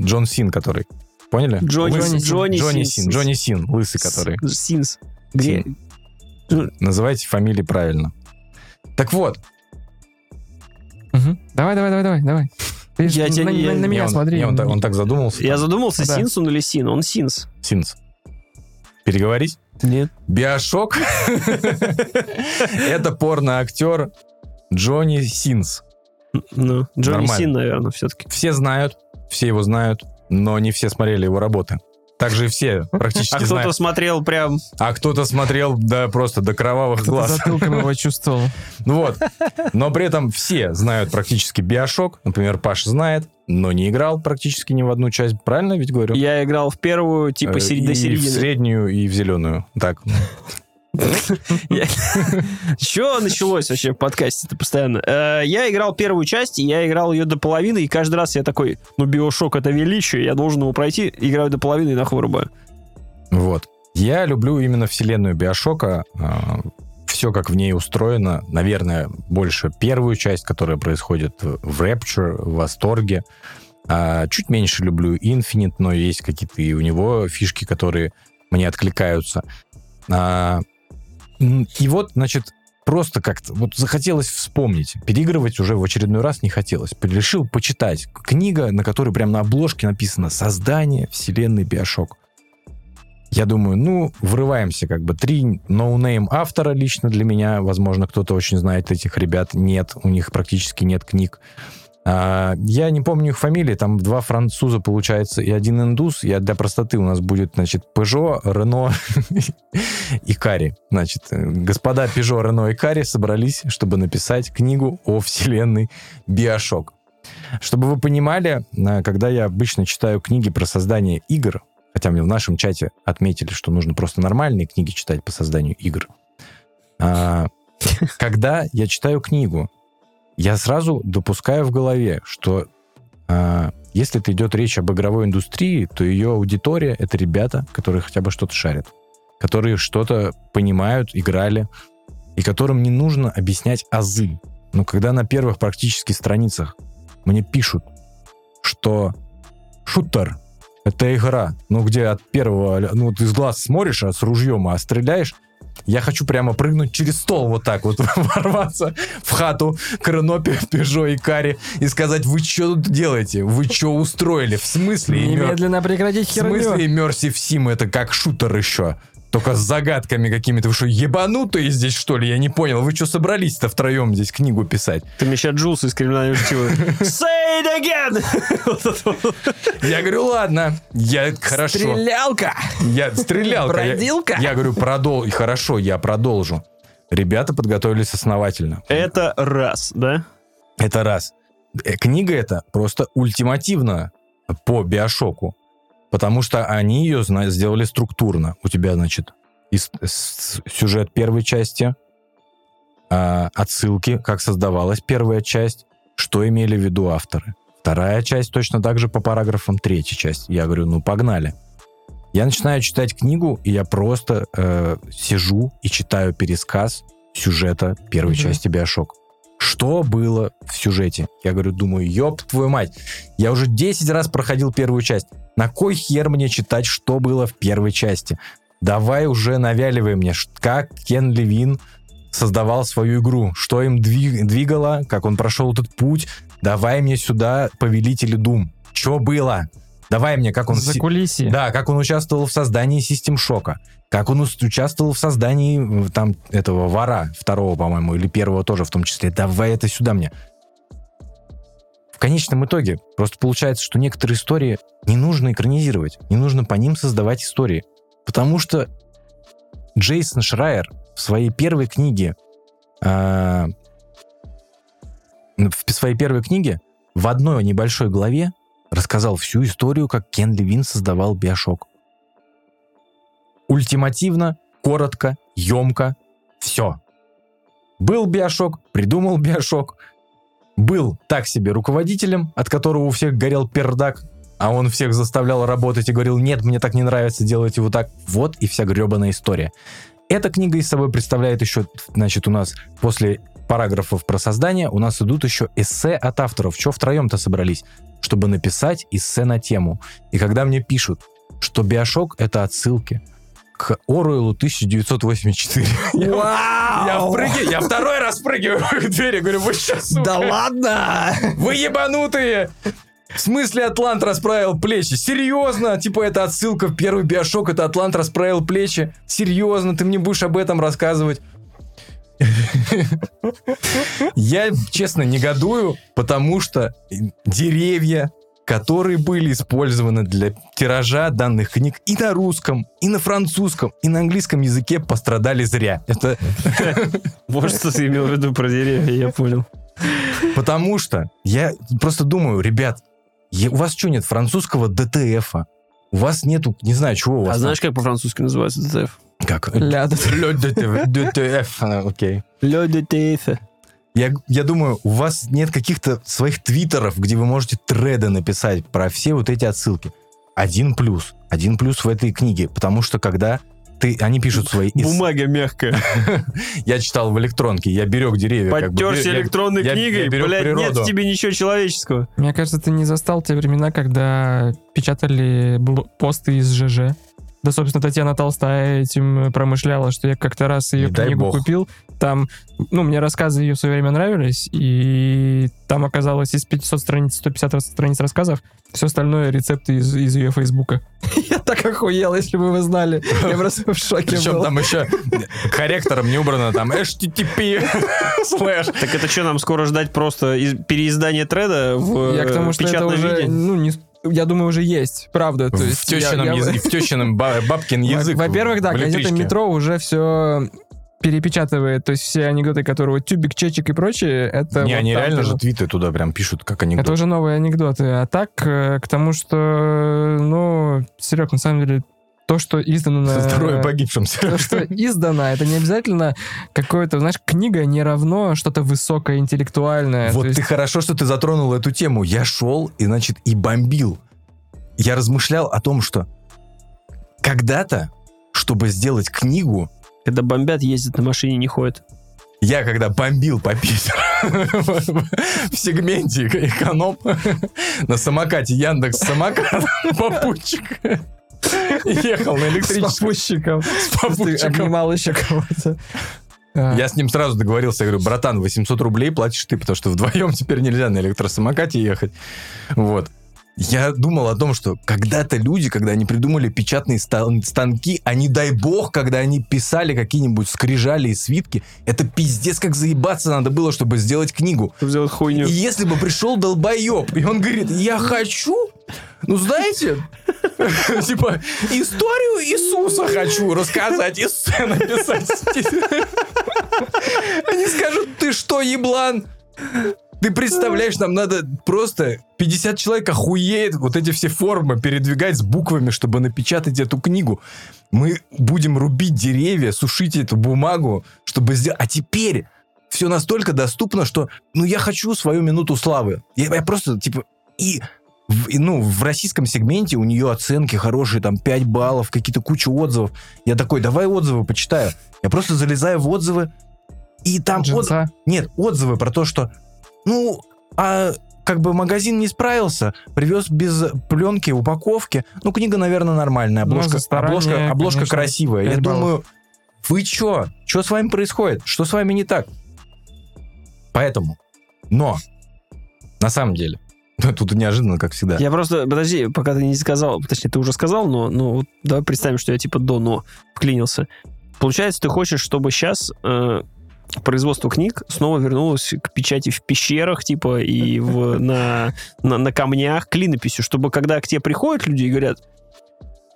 Джон Син, который. Поняли? Джонни, Джонни Джонни, Син. Син. Джонни Син, лысый который. Синс. Где? Называйте фамилии правильно. Так вот, Мгм. Давай, давай, давай, давай, давай. Ты Я тебя на, не- на- меня Не, он, смотри. не, он, так, он так задумался. Я задумался, Да. Синс он или Син? Он Синс. Синс. Переговорить? Нет. Биошок. Это порно-актер Джонни Синс. Ну, Джонни Нормально. Син, наверное, все-таки. Все знают, все его знают, но не все смотрели его работы. Также и все практически А кто-то смотрел прям... А кто-то смотрел, да, просто до кровавых Кто-то глаз. затылком его чувствовал. Ну вот. Но при этом все знают практически Биошок. Например, Паша знает, но не играл практически ни в одну часть. Правильно ведь говорю? Я играл в первую, Э, типа, сери- и до в середины. среднюю, и в зеленую. Так. Что началось вообще в подкасте-то постоянно? Э, Я играл первую часть, я играл ее до половины, и каждый раз я такой, ну, Биошок это величие, я должен его пройти, играю до половины и нахуй вырубаю. Вот. Я люблю именно вселенную Биошока. Все, как в ней устроено. Наверное, больше первую часть, которая происходит в Rapture, в Восторге. А чуть меньше люблю Infinite, но есть какие-то и у него фишки, которые мне откликаются. И вот, значит, просто как-то вот захотелось вспомнить. Переигрывать уже в очередной раз не хотелось. Решил почитать. Книга, на которой прям на обложке написано «Создание вселенной Биошок». Я думаю, ну, врываемся как бы. Три no-name автора лично для меня. Возможно, кто-то очень знает этих ребят. Нет, у них практически нет книг. А, я не помню их фамилии. Там два француза, получается, и один индус. Я для простоты у нас будет, значит, Peugeot, Renault [laughs] и Кари. Значит, э, господа Peugeot, Renault и Кари собрались, чтобы написать книгу о вселенной BioShock. Чтобы вы понимали, э, когда я обычно читаю книги про создание игр, хотя мне в нашем чате отметили, что нужно просто нормальные книги читать по созданию игр. А, [laughs] Когда я читаю книгу, я сразу допускаю в голове, что а, если это идет речь об игровой индустрии, то ее аудитория — это ребята, которые хотя бы что-то шарят, которые что-то понимают, играли, и которым не нужно объяснять азы. Но когда на первых практически страницах мне пишут, что шутер — это игра, ну, где от первого, ну, вот из глаз смотришь, а с ружьем, а стреляешь, я хочу прямо прыгнуть через стол вот так вот, [laughs] ворваться в хату к Рено, Пе- Пежо и Кари и сказать, вы что тут делаете? Вы что устроили? В смысле? И мер- Немедленно прекратить В херню. смысле Immersive Sim это как шутер еще? Только с загадками какими-то. Вы что, ебанутые здесь, что ли? Я не понял. Вы что собрались-то втроем здесь книгу писать? Ты мне сейчас Джулс из криминального чтива. [laughs] Say it again! [laughs] Я говорю, ладно, я хорошо. Стрелялка! Я стрелялка. Я- Бродилка? Я, говорю, продол... Хорошо, я продолжу. Ребята подготовились основательно. Это раз, да? Это раз. Э, Книга эта просто ультимативна по Биошоку. Потому что они ее сделали структурно. У тебя, значит, ис- с- сюжет первой части, а, отсылки, как создавалась первая часть, что имели в виду авторы. Вторая часть точно так же по параграфам, третья часть. Я говорю, ну погнали. Я начинаю читать книгу, и я просто э, сижу и читаю пересказ сюжета первой Мгм. части Биошок. Что было в сюжете? Я говорю, думаю, ёб твою мать, я уже 10 раз проходил первую часть. На кой хер мне читать, что было в первой части? Давай уже навяливай мне, как Кен Левин создавал свою игру, что им дви- двигало, как он прошел этот путь. Давай мне сюда Повелители Дум. Что было? Давай мне, как он... За си- кулисье. да, как он участвовал в создании Систем Шока. Как он участвовал в создании там этого вора, второго, по-моему, или первого тоже в том числе. Давай это сюда мне. В конечном итоге просто получается, что некоторые истории не нужно экранизировать, не нужно по ним создавать истории. Потому что Джейсон Шрайер в своей первой книге а, в своей первой книге в одной небольшой главе рассказал всю историю, как Кен Левин создавал Биошок. Ультимативно, коротко, емко, все. Был Биошок, придумал Биошок, был так себе руководителем, от которого у всех горел пердак, а он всех заставлял работать и говорил, нет, мне так не нравится, делайте вот так. Вот и вся гребаная история. Эта книга из собой представляет еще, значит, у нас после параграфов про создание у нас идут еще эссе от авторов. Что втроем-то собрались? Чтобы написать эссе на тему. И когда мне пишут, что Биошок — это отсылки, к Оруэллу 1984. [laughs] Я Вау! впрыгиваю, я второй раз впрыгиваю в дверь, я говорю, вы сейчас, Да ладно! вы ебанутые! В смысле Атлант расправил плечи? Серьезно? Типа это отсылка в первый биошок, это Атлант расправил плечи? Серьезно? Ты мне будешь об этом рассказывать? Я, честно, негодую, потому что деревья, которые были использованы для тиража данных книг и на русском, и на французском, и на английском языке пострадали зря. Это Вот что ты имел в виду про деревья, я понял. потому что я просто думаю, ребят, у вас что нет французского ДТФа? У вас нету, не знаю, чего у вас А знаешь, как по-французски называется ДТФ? Как? Ля, да. Le ДТФ, ДТФ, а, окей. Le ДТФ. Я, я думаю, у вас нет каких-то своих твиттеров, где вы можете треды написать про все вот эти отсылки. Один плюс. Один плюс в этой книге. Потому что когда ты, они пишут свои... Бумага мягкая. [laughs] Я читал в электронке, я берег деревья. как бы, Подтерся я- электронной я- я книгой, блядь, нет в тебе ничего человеческого. Мне кажется, ты не застал те времена, когда печатали посты из ЖЖ. Да, собственно, Татьяна Толстая этим промышляла, что я как-то раз ее Не книгу бог. купил. Там, ну, мне рассказы ее в свое время нравились, и там оказалось из 500 страниц, 150 рас- страниц рассказов, все остальное рецепты из, из ее фейсбука. [laughs] Я так охуел, если бы вы знали. Я просто в шоке Причем был. там еще корректором не убрано там HTTP слэш. Так это что, нам скоро ждать просто из- переиздание треда в Я к тому, э, что это уже, ну, не, я думаю, уже есть, правда. То В есть я- тещином я- языке, в тещином ба- бабкин язык. Во-первых, да, в газета. «Метро» уже все перепечатывает. То есть все анекдоты, которые вот тюбик, чечек и прочее, это Не, вот они реально же твиты туда прям пишут, как анекдот. Это уже новые анекдоты. А так, э, к тому, что, ну, Серег, на самом деле, то, что издано на... Здоровье погибшим. То, что издано, это не обязательно какое-то, знаешь, книга не равно что-то высокоинтеллектуальное. Вот То есть ты хорошо, что ты затронул эту тему. Я шел и, значит, и бомбил. Я размышлял о том, что когда-то, чтобы сделать книгу, Когда бомбят, ездят на машине, не ходят. я когда бомбил по Питеру [laughs] в сегменте эконом [laughs] на самокате Яндекс самокат [laughs] попутчик ехал на с электричестве попутчиком. с попутчиком. обнимал еще кого-то. А, Я с ним сразу договорился, я говорю, братан, 800 рублей платишь ты, потому что вдвоем теперь нельзя на электросамокате ехать. Вот. Я думал о том, что когда-то люди, когда они придумали печатные стан- станки, они, дай бог, когда они писали какие-нибудь скрижали и свитки, это пиздец как заебаться надо было, чтобы сделать книгу. Чтобы сделать хуйню. И если бы пришел долбоеб, и он говорит, я хочу, ну знаете, [laughs] типа, историю Иисуса хочу рассказать и написать. [laughs] Они скажут, ты что, еблан? Ты представляешь, нам надо просто 50 человек охуеет вот эти все формы передвигать с буквами, чтобы напечатать эту книгу. Мы будем рубить деревья, сушить эту бумагу, чтобы сделать... А теперь все настолько доступно, что, ну, я хочу свою минуту славы. Я, я просто, типа, и, в- и, ну, в российском сегменте у нее оценки хорошие, там, 5 баллов, какие-то куча отзывов. Я такой, давай отзывы почитаю. Я просто залезаю в отзывы, и там джинса. Нет, отзывы про то, что, ну, а как бы магазин не справился, привез без пленки, упаковки. Ну, книга, наверное, нормальная. Ну, Обложка, старание, обложка, обложка конечно, красивая. Я баллов. думаю, вы чё? Что с вами происходит? Что с вами не так? Поэтому. Но, на самом деле, [laughs] тут неожиданно, как всегда. Я просто, подожди, пока ты не сказал, точнее, ты уже сказал, но, ну, вот давай представим, что я типа до «но» вклинился. Получается, ты хочешь, чтобы сейчас производство книг снова вернулось к печати в пещерах, типа, и в, на, на, на камнях, клинописью, чтобы когда к тебе приходят люди и говорят,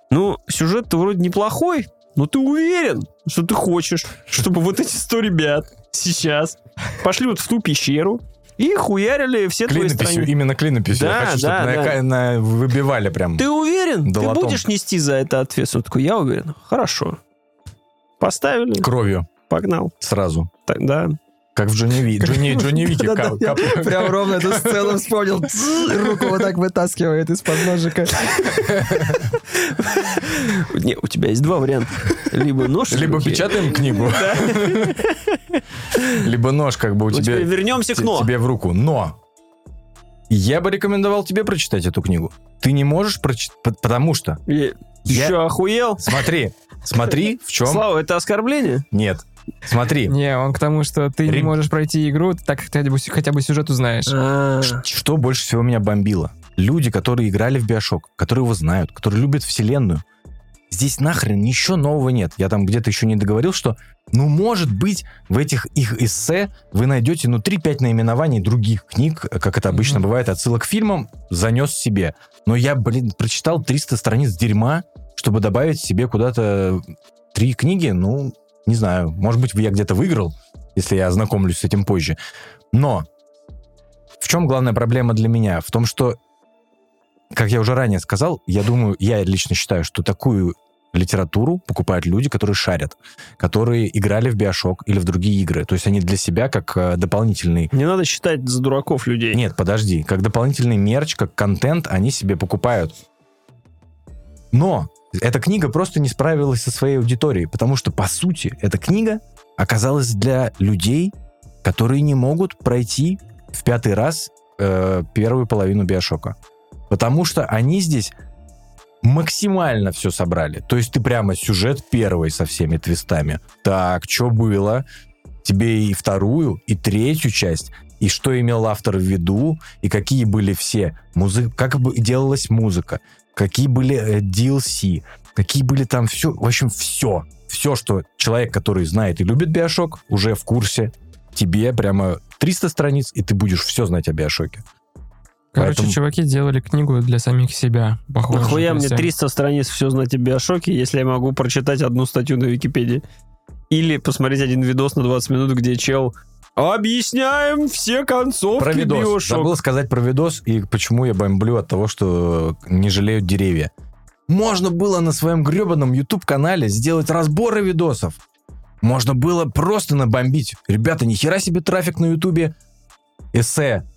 ну, сюжет-то вроде неплохой, но ты уверен, что ты хочешь, чтобы вот эти 100 ребят сейчас пошли вот в ту пещеру и хуярили все твои Клинописью, страницы. именно клинописью. Да, Я хочу, да, чтобы на- да. на- выбивали прям. Ты уверен? Долотом. Ты будешь нести за это ответственность? Он такой, я уверен. Хорошо. Поставили, Кровью погнал. сразу. Тогда Как в Джонни Ви. Джонни, [laughs] Джонни Вики. [laughs] Прям ровно эту сцену вспомнил. Руку вот так вытаскивает из-под ножика. [laughs] Не, у тебя есть два варианта. Либо нож Либо печатаем книгу, либо нож как бы у Ну, тебя вернемся к но. тебе в руку. Но я бы рекомендовал тебе прочитать эту книгу. Ты не можешь прочитать, потому что Я- Еще охуел? Смотри, смотри, в чем... Слава, это оскорбление? Нет. Смотри, Не, он к тому, что ты не можешь пройти игру, так как ты хотя бы, хотя бы сюжет узнаешь. А, Что больше всего меня бомбило? Люди, которые играли в Биошок, которые его знают, которые любят вселенную. Здесь нахрен ничего нового нет. Я там где-то еще не договорил, что, ну, может быть, в этих их эссе вы найдете, ну, 3-5 наименований других книг, как это обычно Мгм. бывает, отсылок к фильмам, занес себе. Но я, блин, прочитал 300 страниц дерьма, чтобы добавить себе куда-то три книги, ну, не знаю, может быть, я где-то выиграл, если я ознакомлюсь с этим позже. Но в чем главная проблема для меня? В том, что, как я уже ранее сказал, я думаю, я лично считаю, что такую литературу покупают люди, которые шарят, которые играли в Биошок или в другие игры. То есть они для себя как э, дополнительный... не надо считать за дураков людей. Нет, подожди. Как дополнительный мерч, как контент они себе покупают. Но эта книга просто не справилась со своей аудиторией, потому что, по сути, эта книга оказалась для людей, которые не могут пройти в пятый раз э, первую половину Биошока. Потому что они здесь максимально все собрали. То есть ты прямо сюжет первый со всеми твистами. Так, что было? Тебе и вторую, и третью часть, и что имел автор в виду, и какие были все музы... как бы делалась музыка, какие были э, DLC, какие были там все, в общем, все. Все, что человек, который знает и любит Биошок, уже в курсе. Тебе прямо 300 страниц, и ты будешь все знать о Биошоке. Короче, Поэтому- чуваки делали книгу для самих себя. Похоже. Нахуя мне есть, 300 страниц все знать о Биошоке, если я могу прочитать одну статью на Википедии? Или посмотреть один видос на 20 минут, где чел Объясняем все концовки Про видос. Биошок. Забыл сказать про видос и почему я бомблю от того, что не жалеют деревья. Можно было на своем гребаном YouTube-канале сделать разборы видосов. Можно было просто набомбить. Ребята, нихера себе трафик на Ютубе. Эссе.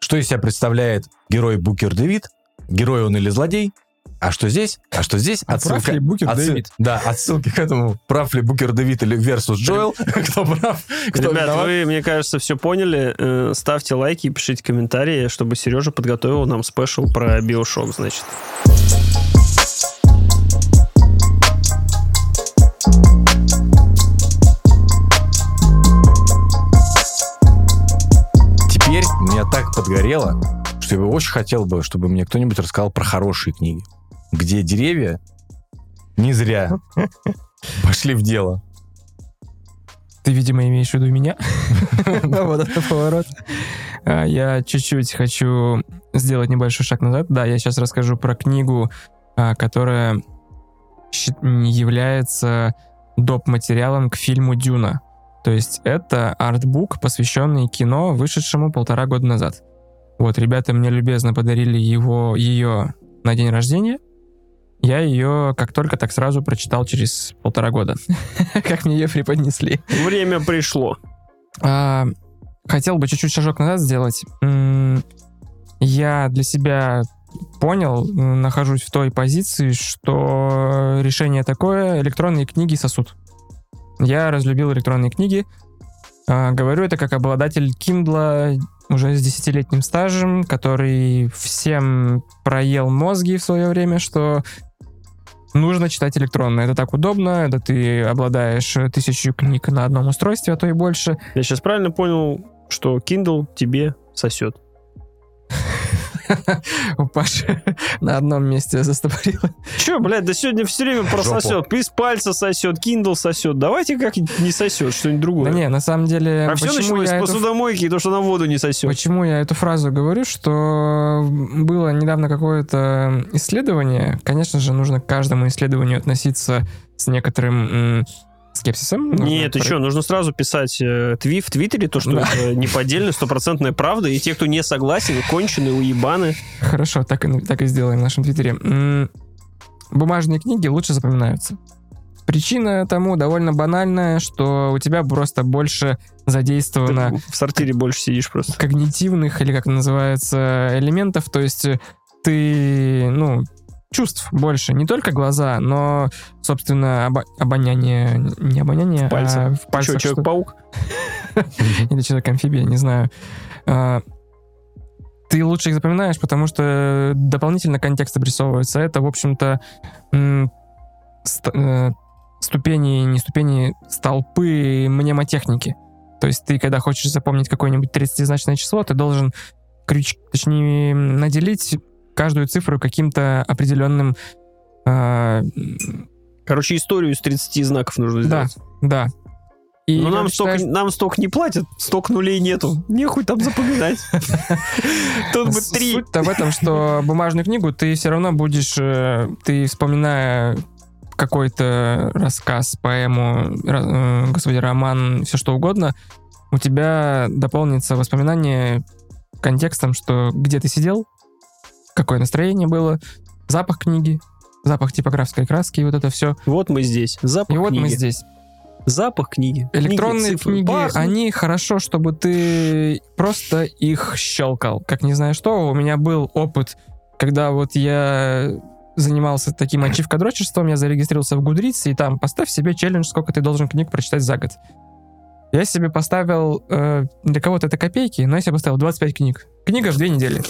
Что из себя представляет герой Букер Дэвид? Герой он или злодей? А что здесь? А что здесь? А прав ли Букер отсыл- Дэвид? Да, отсылки к этому. Прав ли Букер Дэвид или versus Джоэл? [laughs] Кто прав? Кто Ребят, виноват? вы, мне кажется, все поняли. Э, Ставьте лайки и пишите комментарии, чтобы Сережа подготовил нам спешл про Биошок, значит. Теперь меня так подгорело, что я бы очень хотел бы, чтобы мне кто-нибудь рассказал про хорошие книги, где деревья не зря [laughs] пошли в дело. Ты, видимо, имеешь в виду меня. [laughs] Вот это поворот. А, Я чуть-чуть хочу сделать небольшой шаг назад. Да, я сейчас расскажу про книгу, а, которая является доп. материалом к фильму «Дюна». То есть это артбук, посвященный кино, вышедшему полтора года назад. Вот, ребята мне любезно подарили его, ее на день рождения. Я ее как только так сразу прочитал через полтора года. [laughs] Как мне ее преподнесли. Время пришло. А, хотел бы чуть-чуть шажок назад сделать. Я для себя понял, нахожусь в той позиции, что решение такое, электронные книги сосут. Я разлюбил электронные книги. А, Говорю это как обладатель Kindle уже с десятилетним стажем, который всем проел мозги в свое время, что нужно читать электронно. Это так удобно, это ты обладаешь тысячу книг на одном устройстве, а то и больше. Я сейчас правильно понял, что Kindle тебе сосет. [laughs] У Паши на одном месте застопорило. Че, блядь, да сегодня все время прососет. Из пальца сосет, Kindle сосет. Давайте как-нибудь не сосет, что-нибудь другое. Да не, на самом деле... а все началось с эту- посудомойки, то, что на воду не сосет. Почему я эту фразу говорю, что было недавно какое-то исследование. Конечно же, нужно к каждому исследованию относиться с некоторым м, скепсисом. Нет, что, нужно сразу писать э, тви в Твиттере, то, что Да. это [laughs] неподдельная, стопроцентная правда, и те, кто не согласен, конченые, уебаны. Хорошо, так и, так и сделаем в нашем твиттере. Бумажные книги лучше запоминаются. Причина тому довольно банальная, что у тебя просто больше задействовано Ты в сортире больше сидишь просто. когнитивных, или как называется, элементов, то есть э, ты, ну, чувств больше, не только глаза, но, собственно, обо- обоняние, не обоняние, Пальцы. а в Че, пальцах что- Человек-паук? [laughs] или человек-амфибия, не знаю. А, Ты лучше их запоминаешь, потому что дополнительно контекст обрисовывается. Это, в общем-то, э, ступени, не ступени, столпы мнемотехники. То есть ты, когда хочешь запомнить какое-нибудь 30-значное число, ты должен, крюч... точнее, наделить каждую цифру каким-то определенным... э, Короче, историю из 30 знаков нужно да, сделать. да. И Но когда нам ты столько, нам столько не платят, столько нулей нету. Нехуй там запоминать. [laughs] Тут бы три. Суть-то в этом, что бумажную книгу ты все равно будешь, э, ты вспоминая какой-то рассказ, поэму, э, господи, роман, все что угодно, у тебя дополнится воспоминание контекстом, что где ты сидел, какое настроение было, запах книги, запах типографской краски и вот это все. Вот мы здесь. Запах И вот мы книги. здесь. Запах книги. Электронные книги, Пахнут. они хорошо, чтобы ты просто их щелкал. Как не знаю что, у меня был опыт, когда вот я занимался таким ачивкодрочерством, я зарегистрировался в Гудрице, и там поставь себе челлендж, сколько ты должен книг прочитать за год. Я себе поставил, э, для кого-то это копейки, но я себе поставил 25 книг. Книга в две недели.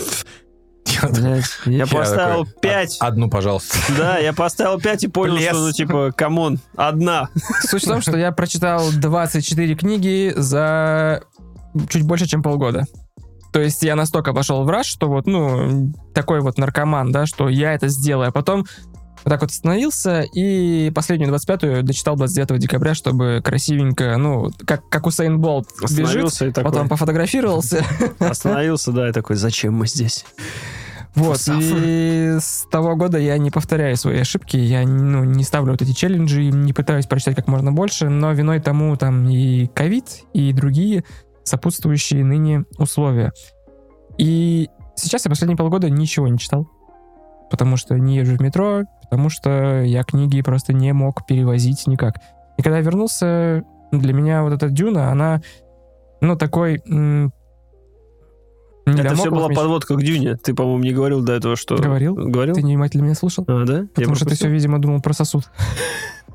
Я Я поставил такой, 5. «А, Одну, пожалуйста. [laughs] Да, я поставил 5 и понял, что, ну, типа, come on, одна. Суть в том, что я прочитал 24 книги за чуть больше, чем полгода. То есть я настолько пошел в rush, что вот, ну, такой вот наркоман, да, что я это сделаю. А потом вот так вот остановился и последнюю 25-ю дочитал 29 декабря, чтобы красивенько, ну, как, как Усейн Болт бежит, Остановился и такой. потом пофотографировался. Остановился, да, и такой, зачем мы здесь? Вот, Фусафы. и с того года я не повторяю свои ошибки, я ну, не ставлю вот эти челленджи, не пытаюсь прочитать как можно больше, но виной тому там и ковид, и другие сопутствующие ныне условия. И сейчас я последние полгода ничего не читал, потому что не езжу в метро, потому что я книги просто не мог перевозить никак. И когда я вернулся, для меня вот эта дюна, она, ну, такой... не Это все была меч. подводка к Дюне. Ты, по-моему, не говорил до этого, что... Говорил. Говорил? Ты невнимательно меня слушал? А, да? Я Потому что ты все, видимо, думал про сосуд. [laughs]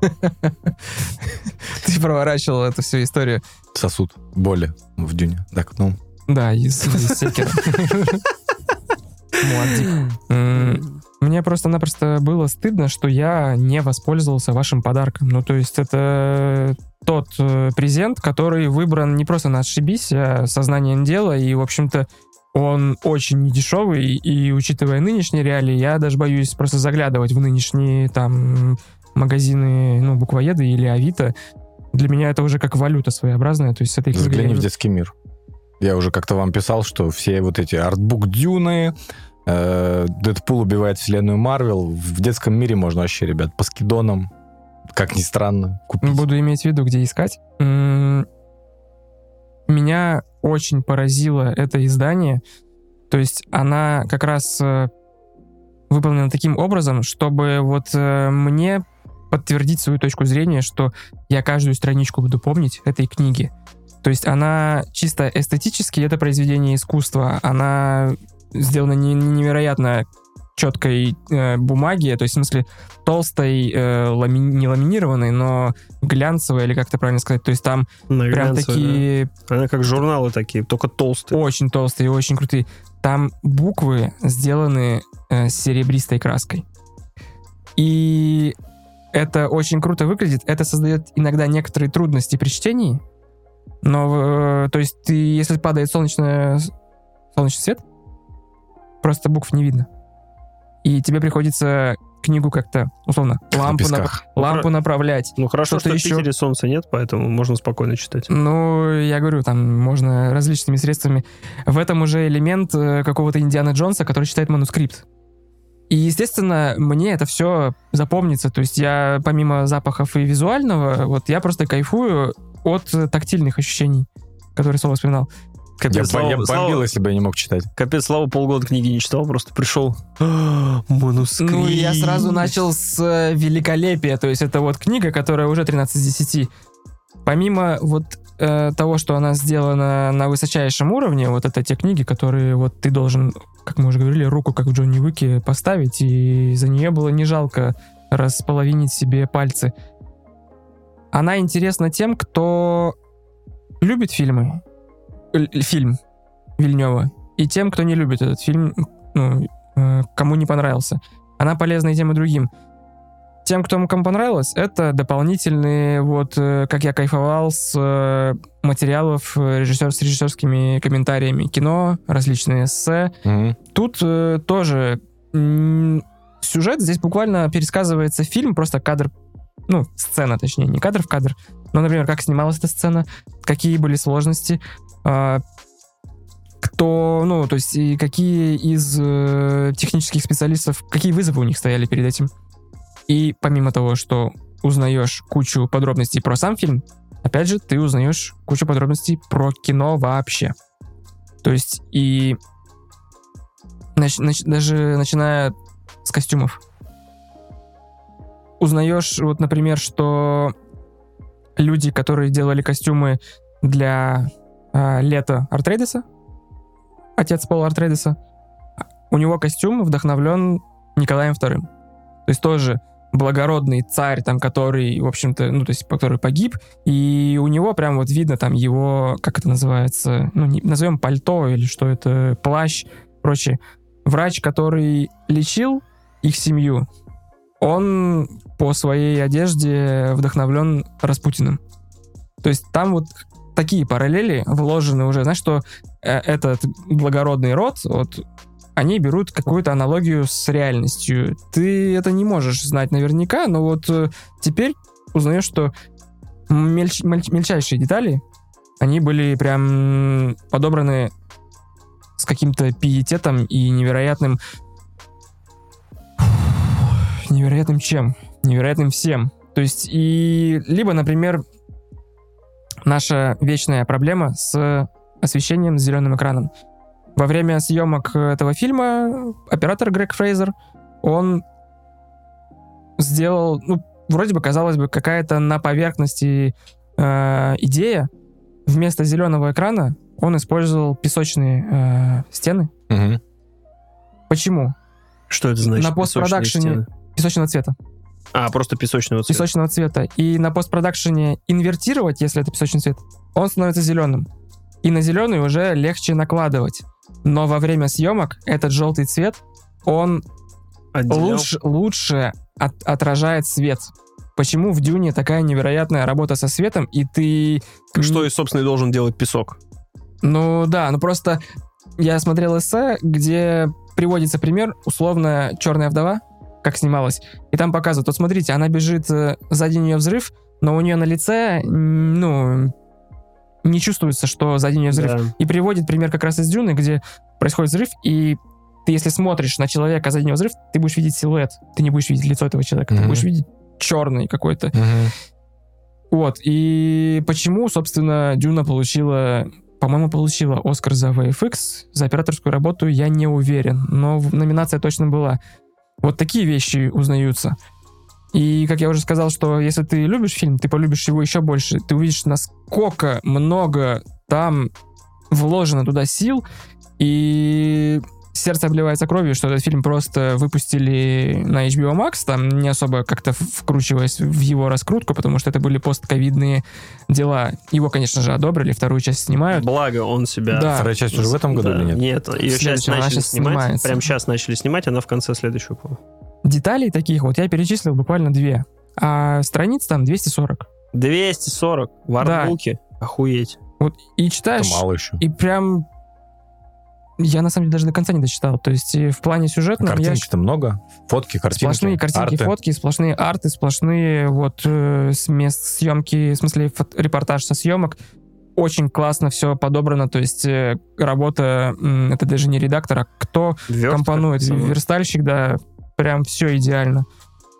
Ты проворачивал эту всю историю. Сосуд боли в дюне. Так, ну, Да, из, Секера. Мне просто-напросто было стыдно, что я не воспользовался вашим подарком. Ну, то есть это тот э, презент, который выбран не просто на отшибись, а сознанием дела, и, в общем-то, он очень недешевый, и, учитывая нынешние реалии, я даже боюсь просто заглядывать в нынешние там магазины, ну, буквоеды или Авито. Для меня это уже как валюта своеобразная, то есть с этой книгой Загляни я- в детский мир. Я уже как-то вам писал, что все вот эти артбук Дюны, э, Дэдпул убивает вселенную Марвел. В детском мире можно вообще, ребят, по скидонам, как ни странно, купить. Буду иметь в виду, где искать. М, Меня очень поразило это издание. То есть она как раз э, выполнена таким образом, чтобы вот э, мне подтвердить свою точку зрения, что я каждую страничку буду помнить этой книги. То есть она чисто эстетически, это произведение искусства, она сделана не- невероятно четкой э, бумаги, то есть в смысле толстой, э, лами- не ламинированной, но глянцевой, или как это правильно сказать. То есть там На прям такие да. Она как журналы такие, только толстые. очень толстые, очень крутые. Там буквы сделаны э, серебристой краской. И это очень круто выглядит. Это создает иногда некоторые трудности при чтении. Но, э, то есть, ты, если падает солнечное, солнечный свет, просто букв не видно. И тебе приходится книгу как-то, условно, на лампу, нап- песках. лампу направлять. Ну хорошо, что в еще? Питере солнца нет, поэтому можно спокойно читать. Ну, я говорю, там можно различными средствами. В этом уже элемент э, какого-то Индиана Джонса, который читает манускрипт. И, естественно, мне это все запомнится. То есть я, помимо запахов и визуального, вот я просто кайфую от тактильных ощущений, которые Соло вспоминал. Я, Капец, я Слава, Слава- бомбил, если бы я не мог читать. капец, Слава полгода книги не читал, просто пришел. «А, [gasps] Манускрипт. Ну, я сразу начал с э, великолепия. То есть это вот книга, которая уже 13 из 10. Помимо вот э, того, что она сделана на высочайшем уровне, вот это те книги, которые вот ты должен, как мы уже говорили, руку, как в Джонни Уике, поставить, и за нее было не жалко располовинить себе пальцы. Она интересна тем, кто любит фильмы, фильм Вильнева, и тем, кто не любит этот фильм, ну, э, кому не понравился. Она полезна и тем, и другим. тем, кто кому понравилось, это дополнительные, вот, э, как я кайфовал с э, материалов э, режиссер, с режиссерскими комментариями кино, различные эссе. Мгм. Тут э, тоже м, сюжет, здесь буквально пересказывается фильм, просто кадр, ну, сцена, точнее, не кадр в кадр, но, например, как снималась эта сцена, какие были сложности, кто, ну, то есть, и какие из э, технических специалистов, какие вызовы у них стояли перед этим. И помимо того, что узнаешь кучу подробностей про сам фильм, опять же, ты узнаешь кучу подробностей про кино вообще. То есть и нач- нач- даже начиная с костюмов. Узнаешь, вот, например, что люди, которые делали костюмы для а, лета Артрейдеса, отец Пола Артрейдеса, у него костюм вдохновлен Николаем II. То есть тоже благородный царь, там, который, в общем-то, ну, то есть, который погиб, и у него прям вот видно там его, как это называется, ну, не- назовем пальто или что это, плащ, прочее. Врач, который лечил их семью, он по своей одежде вдохновлен Распутиным. То есть там вот такие параллели вложены уже, знаешь, что э, этот благородный род, вот они берут какую-то аналогию с реальностью. Ты это не можешь знать наверняка, но вот э, теперь узнаешь, что мельч- мельч- мельчайшие детали, они были прям подобраны с каким-то пиететом и невероятным... Невероятным чем? Невероятным всем. То есть и... Либо, например, наша вечная проблема с освещением, с зеленым экраном. Во время съемок этого фильма оператор Грег Фрейзер, он сделал, ну, вроде бы, казалось бы, какая-то на поверхности э, идея. Вместо зеленого экрана он использовал песочные э, стены. Мгм. Почему? Что это значит? На постпродакшене-? Песочного цвета. А, просто песочного цвета. Песочного цвета. И на постпродакшене инвертировать, если это песочный цвет, он становится зеленым. И на зеленый уже легче накладывать. Но во время съемок этот желтый цвет, он Отделял. лучше, лучше от- отражает свет. Почему в Дюне такая невероятная работа со светом, и ты... Что и, собственно, и должен делать песок. Ну да, ну просто я смотрел эссе, где приводится пример, условно, «Черная вдова», как снималась, и там показывают, вот смотрите, она бежит, э, сзади нее взрыв, но у нее на лице, ну, не чувствуется, что сзади нее взрыв. Да. И приводит пример как раз из Дюны, где происходит взрыв, и ты, если смотришь на человека, а сзади него взрыв, ты будешь видеть силуэт. Ты не будешь видеть лицо этого человека, ты Мгм. будешь видеть черный какой-то. Мгм. Вот. И почему, собственно, Дюна получила, по-моему, получила Оскар за VFX, за операторскую работу, я не уверен, но номинация точно была. Вот такие вещи узнаются. И, как я уже сказал, что если ты любишь фильм, ты полюбишь его еще больше. Ты увидишь, насколько много там вложено туда сил, и сердце обливается кровью, что этот фильм просто выпустили на HBO Max, там не особо как-то вкручиваясь в его раскрутку, потому что это были постковидные дела. Его, конечно же, одобрили, вторую часть снимают. Благо он себя... Да. Вторая часть уже в этом году Да. или нет? Нет, ее сейчас начали сейчас снимать. снимается. Прям сейчас начали снимать, она в конце следующего. Деталей таких вот я перечислил буквально две, а страниц там 240. 240 в Да. артбуке. Охуеть. Вот, и Это читаешь, мало еще. и прям... Я, на самом деле, даже до конца не дочитал. То есть и в плане сюжетном я Картинки-то много. Фотки, картинки, Сплошные картинки, арты. фотки, сплошные арты, сплошные вот э, с мест съемки, в смысле фот- репортаж со съемок. Очень классно все подобрано, то есть э, работа, м, это даже не редактор, а кто Вертка компонует, сама. верстальщик, да, прям все идеально.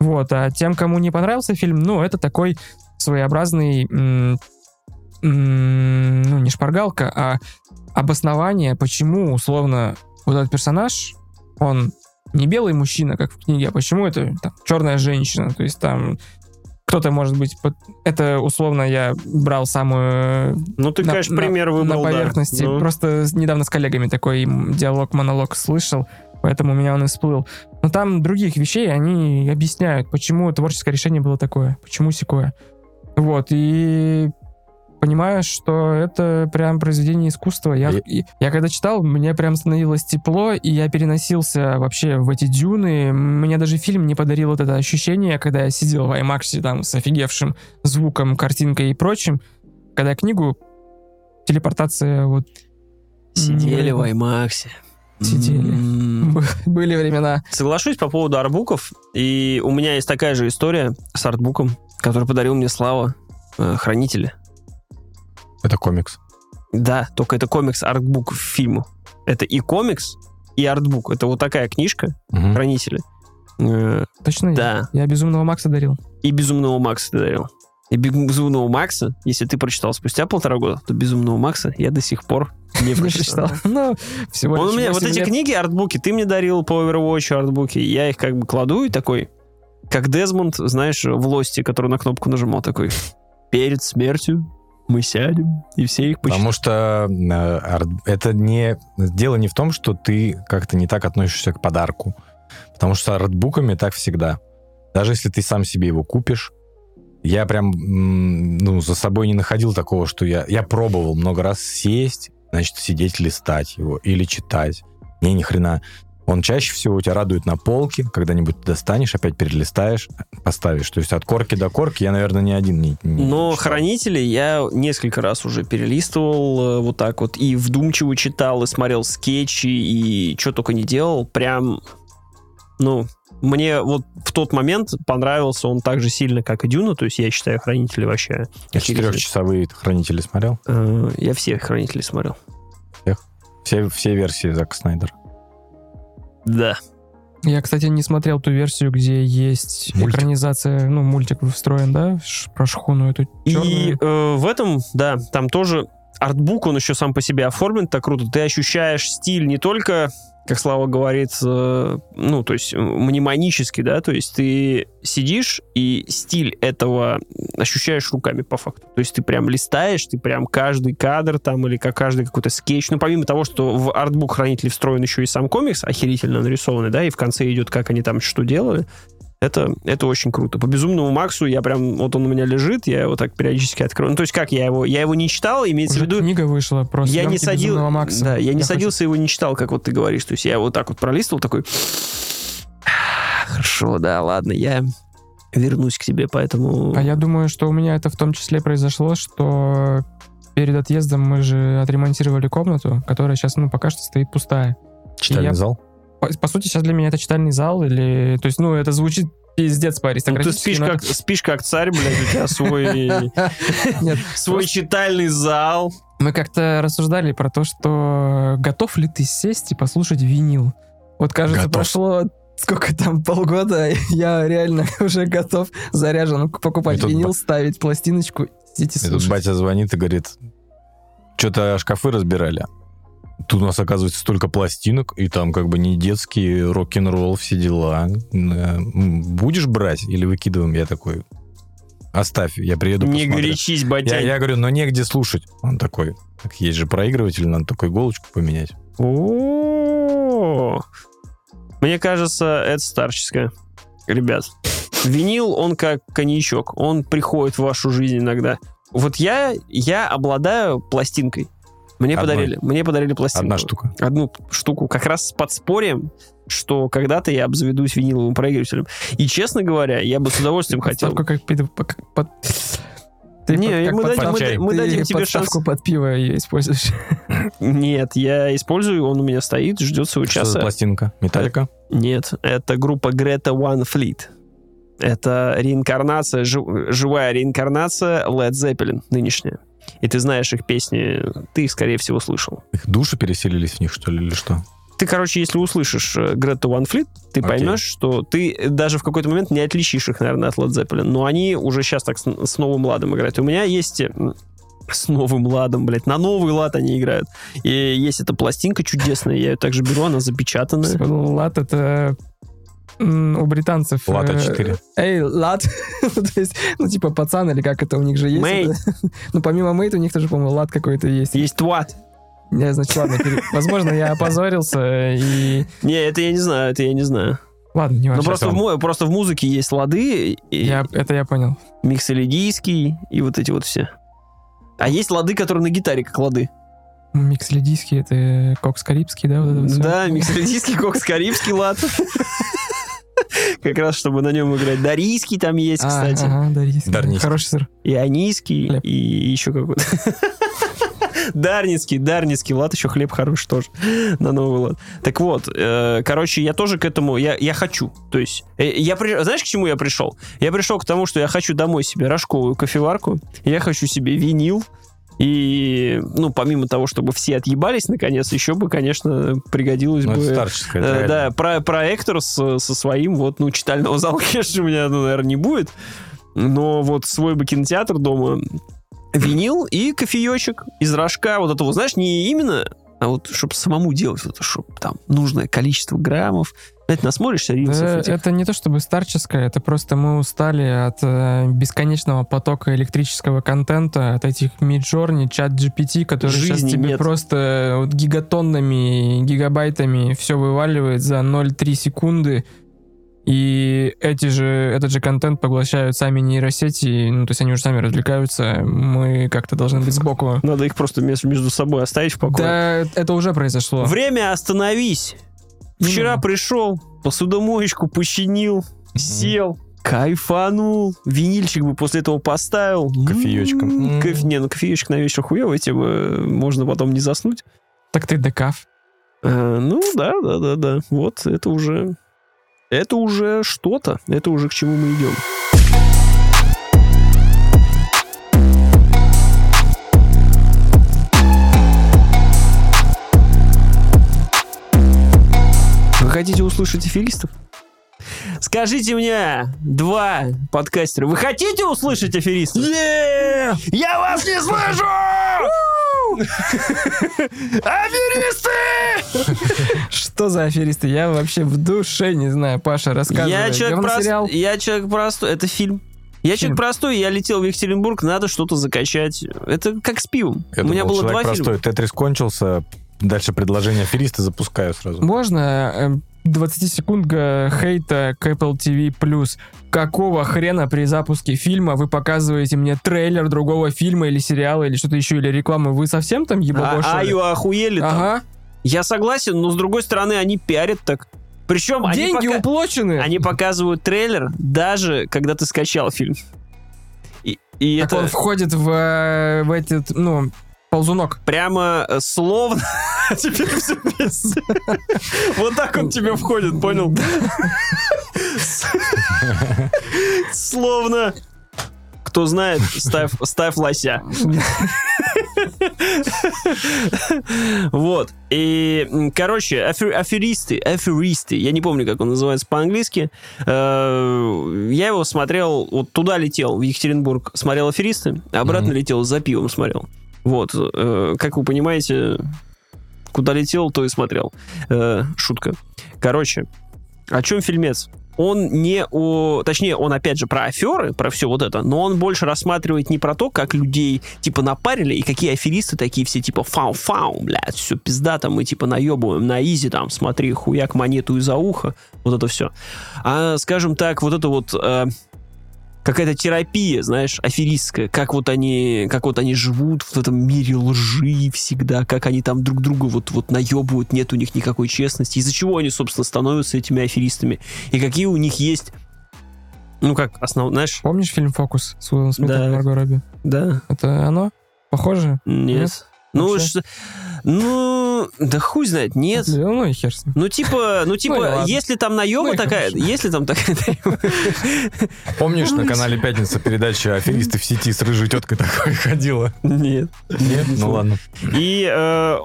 Вот, а тем, кому не понравился фильм, ну, это такой своеобразный, м, м, ну, не шпаргалка, а обоснование, почему, условно, вот этот персонаж, он не белый мужчина, как в книге, а почему это там, черная женщина, то есть там кто-то может быть... под- Это, условно, я брал самую Ну, ты, на- конечно, на- пример выбрал, на да. поверхности. Ну, Просто недавно с коллегами такой м, диалог-монолог слышал, поэтому у меня он и всплыл. Но там других вещей они объясняют, почему творческое решение было такое, почему секое. Вот, и понимаешь, что это прям произведение искусства. Я, И- и- я когда читал, мне прям становилось тепло, и я переносился вообще в эти дюны. Мне даже фильм не подарил вот это ощущение, когда я сидел в IMAX там с офигевшим звуком, картинкой и прочим. Когда я книгу, телепортация вот Сидели в Аймаксе. Сидели. М. были времена. Соглашусь по поводу артбуков. И у меня есть такая же история с артбуком, который подарил мне Слава, э, Хранители. Это комикс. Да, только это комикс артбук в фильму. Это и комикс, и артбук. Это вот такая книжка, Мгм. Хранители. Э, Точно? я? Да. Я безумного Макса дарил. И Безумного Макса ты дарил. И Безумного Макса, если ты прочитал спустя полтора года, то Безумного Макса я до сих пор не [laughs] прочитал. Ну, всего Он лишь у меня, вот 8 эти книги, артбуки, ты мне дарил по Overwatch артбуки, я их как бы кладу и такой, как Дезмонд, знаешь, в Лосте, который на кнопку нажимал, такой, перед смертью мы сядем и все их почитаем. Потому что э, это не... Дело не в том, что ты как-то не так относишься к подарку. Потому что артбуками так всегда. Даже если ты сам себе его купишь, я прям, ну, за собой не находил такого, что я... Я пробовал много раз сесть, значит, сидеть, листать его или читать. Не, ни хрена. Он чаще всего тебя радует на полке, когда-нибудь ты достанешь, опять перелистаешь, поставишь. То есть от корки до корки я, наверное, ни один не, не Но читал. хранители я несколько раз уже перелистывал э, вот так вот и вдумчиво читал, и смотрел скетчи, и что только не делал. Прям, ну, мне вот в тот момент понравился он так же сильно, как и Дюна. То есть я считаю хранители вообще... Я четырехчасовые хранители смотрел. Э, Я все хранители смотрел. Все, все версии Зака Снайдера. Да. Я, кстати, не смотрел ту версию, где есть Мультик. экранизация, ну, мультик встроен, да, про шхуну эту И черную. э, в этом, да, там тоже артбук, он еще сам по себе оформлен так круто. Ты ощущаешь стиль не только, как Слава говорит, э, ну, то есть мнемонический, да, то есть ты сидишь и стиль этого ощущаешь руками по факту. То есть ты прям листаешь, ты прям каждый кадр там или как каждый какой-то скетч. Ну, помимо того, что в артбук хранитель встроен еще и сам комикс, охерительно нарисованный, да, и в конце идет, как они там что делали. Это, это очень круто. По безумному Максу я прям, вот он у меня лежит, я его так периодически открою. Ну, то есть как я его, я его не читал, имеется Уже в виду, книга вышла про я не съемки садил, «Безумного Макса». да, я не хочу- садился, его не читал, как вот ты говоришь. То есть я вот так вот пролистывал, такой, «А, хорошо, да, ладно, я вернусь к тебе, поэтому... А я думаю, что у меня это в том числе произошло, что перед отъездом мы же отремонтировали комнату, которая сейчас, ну, пока что стоит пустая. Читальный Я- зал? По, по сути, сейчас для меня это читальный зал, или... То есть, ну, это звучит пиздец по Ну, ты спишь но как, спишь как царь, блядь, у тебя [laughs] свой, свой читальный зал. Мы как-то рассуждали про то, что готов ли ты сесть и послушать винил. Вот, кажется, прошло сколько там, полгода, [laughs] я реально [laughs] уже готов заряжен покупать И тут винил, ставить пластиночку, сидеть и слушать. батя звонит и говорит, что-то шкафы разбирали. Тут у нас, оказывается, столько пластинок, и там как бы не детский рок-н-ролл, все дела. Э, Будешь брать или выкидываем? Я такой, оставь, я приеду Не посмотрю». горячись, Я, батя. я говорю, но негде слушать. Он такой, так есть же проигрыватель, надо только иголочку поменять. О, Мне кажется, это старческое. Ребят, винил, он как коньячок. Он приходит в вашу жизнь иногда. Вот я, я обладаю пластинкой. Мне Одной. подарили, мне подарили пластинку. Одна штука. Одну штуку, как раз с подспорьем, что когда-то я обзаведусь виниловым проигрывателем. И, честно говоря, я бы с удовольствием хотел... Как как под- Ты Не, под- мы дадим- подставку- мы мы ты дадим тебе шанс. под пиво ее используешь. [laughs] Нет, я использую, он у меня стоит, ждет своего Что часа. пластинка? Металлика? Нет, это группа Greta One Fleet. Это реинкарнация, жив- живая реинкарнация Led Zeppelin нынешняя. И ты знаешь их песни, ты их, скорее всего, слышал. Их души переселились в них, что ли, или что? Ты, короче, если услышишь э, Greta One Fleet, ты Окей. поймешь, что ты даже в какой-то момент не отличишь их, наверное, от Led Zeppelin. Но они уже сейчас так с, с новым ладом играют. И у меня есть... э, С новым ладом, блядь. На новый лад они играют. И есть эта пластинка чудесная, я ее также беру, она запечатанная. Лат это м, у британцев. Лата э, 4. Эй, лат. [laughs] Ну, То есть, ну, типа пацан или как это у них же есть. Мейт. это. [laughs] Ну, помимо мейт у них тоже, по-моему, лат какой-то есть. Есть тват. Не, значит, ладно, [laughs] возможно, я опозорился и... Не, это я не знаю, это я не знаю. Ладно, не Ну, важно. просто в, му- просто в музыке есть лады, и Я, это я понял. микс элидийский, и вот эти вот все. А есть лады, которые на гитаре, как лады. Микс-лидийский, это кокс карибский, да? Вот это? Да, миксердийский кокс, карибский лад. [laughs] Как раз, чтобы на нем играть. Дарийский там есть, А, кстати. Ага, дарийский. Дарнийский. Хороший сыр. Ионийский Хлеб. и еще какой-то. [laughs] Дарницкий, Дарницкий лад, еще хлеб хороший тоже [laughs] на новый лад. Так вот, э, короче, я тоже к этому, я, я хочу. То есть, э, я при- знаешь, к чему я пришел? Я пришел к тому, что я хочу домой себе рожковую кофеварку, я хочу себе винил, и, ну, помимо того, чтобы все отъебались, наконец, еще бы, конечно, пригодилось Ну, бы... это старческое. это Э, реально. да, про- проектор с- со своим, вот, ну, читального зала, [laughs] конечно, у меня, ну, наверное, не будет. Но вот свой бы кинотеатр дома, винил и кофеечек из рожка. Вот это вот, знаешь, не именно, а вот чтобы самому делать, вот, чтобы там нужное количество граммов. Знаете, насмотришься рилсов Да, этих. это не то чтобы старческое, это просто мы устали от э, бесконечного потока электрического контента, от этих Midjourney, чат GPT, которые сейчас Жизни тебе нет. просто вот гигатоннами, гигабайтами все вываливает за 0,3 секунды. И эти же, этот же контент поглощают сами нейросети, ну, то есть они уже сами развлекаются, мы как-то должны быть сбоку. Надо их просто между собой оставить в покое. Да, это уже произошло. Время остановись. Вчера Именно. пришел, посудомоечку починил, сел, кайфанул. Винильчик бы после этого поставил. Кофеечком. М, Кофе, не, ну кофеечек на вечер хуевая тема, э, можно потом не заснуть. Так ты декаф. Э, ну да, да, да, да. Вот это уже... Это уже что-то. Это уже к чему мы идем. Хотите услышать аферистов? Скажите мне, два подкастера, вы хотите услышать аферистов? Я вас не слышу! [laughs] Аферисты! Что за аферисты? Я вообще в душе не знаю. Паша, рассказывай. Я человек, прост- я человек простой. Это фильм. Я Фильм. человек простой, я летел в Екатеринбург, надо что-то закачать. Это как с пивом. Я У меня думал, было человек два простой. фильма. Тетрис кончился. Дальше предложение афериста запускаю сразу. Можно э, 20 секунд га- хейта к Apple TV+. Какого хрена при запуске фильма вы показываете мне трейлер другого фильма или сериала или что-то еще, или рекламы? Вы совсем там А, ебабо, что ли? Аю охуели там. Ага. Я согласен, но с другой стороны они пиарят так. Причем они, Деньги пока- уплочены. они показывают трейлер даже когда ты скачал фильм. И, и Так это он входит в, э, в этот, ну, ползунок. прямо э, словно... [laughs] Теперь всё вместе. Вот так он тебе входит, понял? Словно... Кто знает, ставь, ставь лося. Вот. И, короче, афер- аферисты, аферисты, я не помню, как он называется по-английски. Э, Я его смотрел, вот туда летел, в Екатеринбург, смотрел аферисты, обратно летел за пивом смотрел. Вот. э, Как вы понимаете, куда летел, то и смотрел. Э, Шутка. Короче, о чем фильмец? Он не о... Точнее, он опять же про аферы, про все вот это, но он больше рассматривает не про то, как людей типа напарили, и какие аферисты такие все типа фау-фау, блядь, все пиздато, мы типа наебываем на изи там, смотри, хуяк монету из-за уха, вот это все. А, скажем так, вот это вот... э, какая-то терапия, знаешь, аферистская, как вот они, как вот они живут в этом мире лжи всегда, как они там друг друга вот, вот наебывают, нет у них никакой честности, из-за чего они, собственно, становятся этими аферистами, и какие у них есть, ну как, основ, знаешь, Помнишь фильм «Фокус» с Уиллом Смитом Да. и Марго Робби? да, Это оно? Похоже? нет, Нет? Ну, что- ну, да хуй знает, нет, Ну и хер с ним. ну типа, ну типа, и ладно. если там наеба Ну такая, хорошо. если там такая, Помнишь, на канале «Пятница» передача «Аферисты в сети» с рыжей теткой такой [laughs] ходила? нет, Нет? Ну ладно. И э,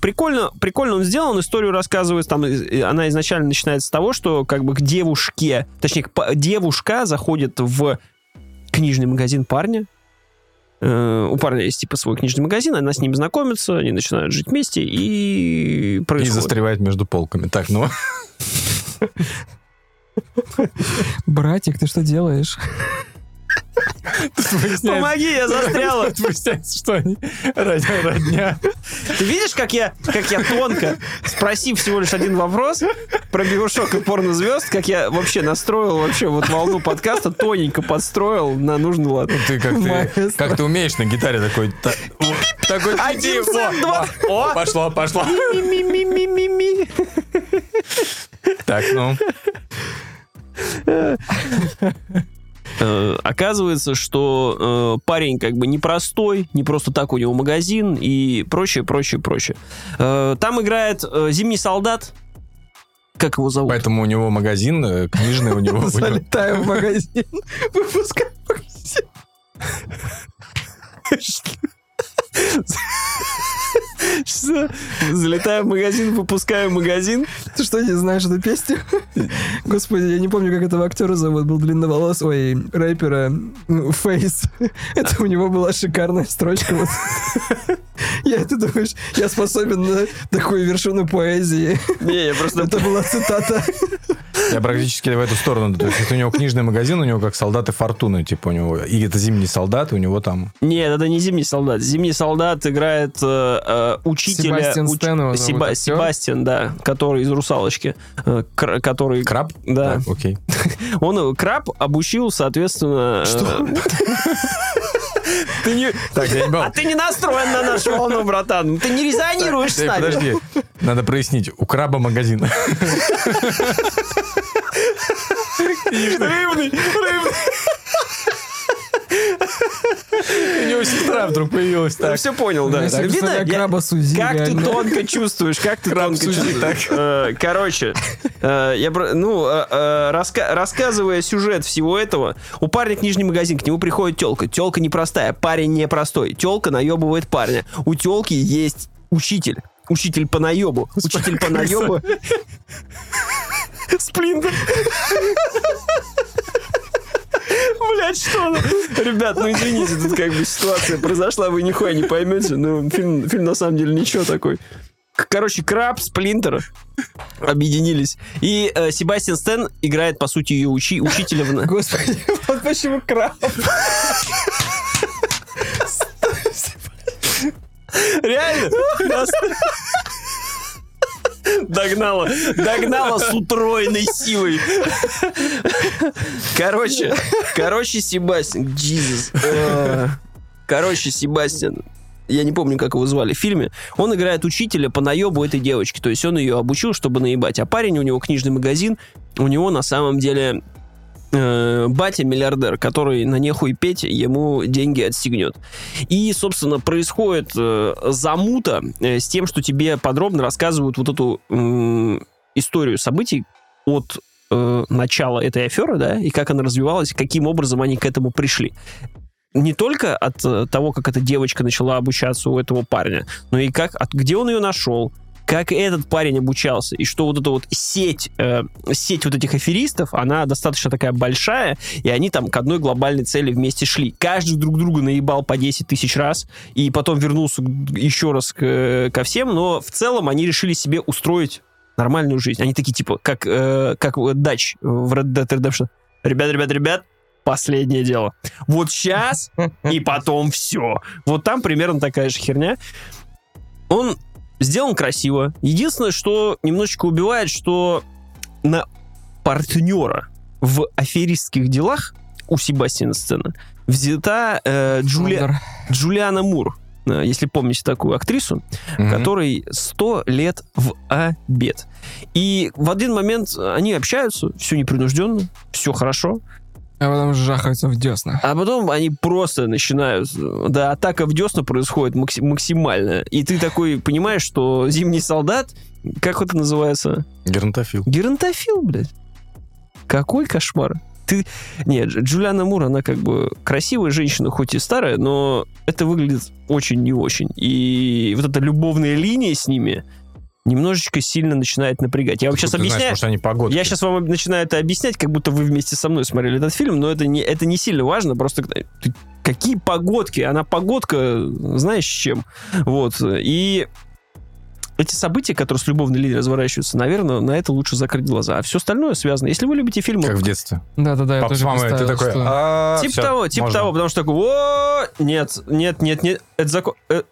прикольно, прикольно он сделан, историю рассказывает, там, она изначально начинается с того, что как бы к девушке, точнее, девушка заходит в книжный магазин парня, у парня есть типа свой книжный магазин, она с ним знакомится, они начинают жить вместе, и И происходит. застревает между полками. Так, ну... Братик, ты что делаешь? Помоги, я застряла. Выясняется, что они родня-. Ты видишь, как я, как я тонко, спросив всего лишь один вопрос про Биошок и порнозвезд, как я вообще настроил вообще вот волну подкаста, тоненько подстроил на нужный лад. Ты как, ты как ты умеешь на гитаре такой... такой Один цент, два. О, пошло, пошло. Так, ну, Оказывается, что э, парень как бы непростой, не просто так у него магазин и прочее, прочее, прочее. Э, там играет э, Зимний солдат. Как его зовут? поэтому у него магазин э, книжный, у него... Залетаю в магазин, [laughs] выпускаю магазин. [laughs] Что? Залетаю в магазин, выпускаю магазин. Ты что, не знаешь эту песню? Господи, я не помню, как этого актера зовут. Был длинноволос, ой, рэпера ну, Фейс. Это у него была шикарная строчка. Вот. Я, ты думаешь, я способен на такую вершину поэзии. Не, я просто... Это была цитата. Я практически в эту сторону. То есть, если у него книжный магазин, у него как солдаты фортуны, типа у него. И это зимний солдат, у него там... Нет, это не Зимний солдат. Зимний солдат играет э, э, учителя... Себастьян уч- Стэн Себа-. Себастьян, да, который из «Русалочки». э, кр- который... Краб? Да. Так, окей. [laughs] Он э, краб обучил, соответственно... Что? [laughs] Ты не... Так, я не А ты не настроен на нашу волну, братан. Ты не резонируешь с Э, нами. Подожди, [laughs] надо прояснить. У краба магазин. Рыбный, рыбный. У него сестра вдруг появилась Так. так. Все понял, да. Видно, Как ты тонко чувствуешь, как ты тонко чувствуешь. Э, Короче, э, я, ну, э, рассказывая сюжет всего этого, у парня книжный магазин, к нему приходит телка. Телка непростая, парень непростой. Телка наебывает парня. У телки есть учитель. Учитель по наебу. Учитель по наебу. Сплинтер. Блять, что? Ребят, ну извините, тут как бы ситуация произошла, вы нихуя не поймете. Ну, фильм, фильм на самом деле ничего такой. Короче, Краб, Сплинтер объединились. И э, Себастьян Стэн играет, по сути, ее учи, учителя в... Господи, вот почему краб. Реально? Догнала. Догнала с утроенной силой. Короче, короче, Себастьян. Jesus. Короче, Себастьян. Я не помню, как его звали в фильме. Он играет учителя по наебу этой девочки. То есть он ее обучил, чтобы наебать. А парень, у него книжный магазин, у него на самом деле батя миллиардер, который на нехуй петь ему деньги отстегнет. И, собственно, происходит э, замута э, с тем, что тебе подробно рассказывают вот эту м, историю событий от э, начала этой аферы, да, и как она развивалась, каким образом они к этому пришли. Не только от э, того, как эта девочка начала обучаться у этого парня, но и как, от, где он ее нашел, как этот парень обучался, и что вот эта вот сеть, э, сеть вот этих аферистов, она достаточно такая большая, и они там к одной глобальной цели вместе шли. Каждый друг друга наебал по 10 тысяч раз, и потом вернулся еще раз к- ко всем, но в целом они решили себе устроить нормальную жизнь. Они такие, типа, как, э, как Дач в Red Dead Redemption. Ребят, ребят, ребят, последнее дело. Вот сейчас и потом все. Вот там примерно такая же херня. Он сделан красиво. Единственное, что немножечко убивает, что на партнера в аферистских делах у Себастьяна Сцена взята э, Джули-. Джулиана Мур. Э, Если помните такую актрису, Мгм. которой 100 лет в обед. И в один момент они общаются, все непринужденно, все хорошо, А потом жахаются в десна. а потом они просто начинают... Да, атака в десна происходит макси- максимально. И ты такой понимаешь, что зимний солдат, как это называется? Геронтофил. Геронтофил, блядь. Какой кошмар. Ты... Нет, Дж- Джулиана Мур, она как бы красивая женщина, хоть и старая, но это выглядит очень не очень. И вот эта любовная линия с ними немножечко сильно начинает напрягать. Я вам сейчас Ты знаешь, объясняю... может, они погодки. Я сейчас вам начинаю это объяснять, как будто вы вместе со мной смотрели этот фильм, но это не, это не сильно важно, просто ты- какие погодки, она погодка, знаешь, с чем. Вот, и эти события, которые с любовной линией разворачиваются, наверное, на это лучше закрыть глаза. А все остальное связано. Если вы любите фильмы... Как в детстве. Да-да-да, я тоже мамой, ты такой... что- «А, Типа того, типа можно». того, потому что такой, нет, нет, нет, нет, это зако- э,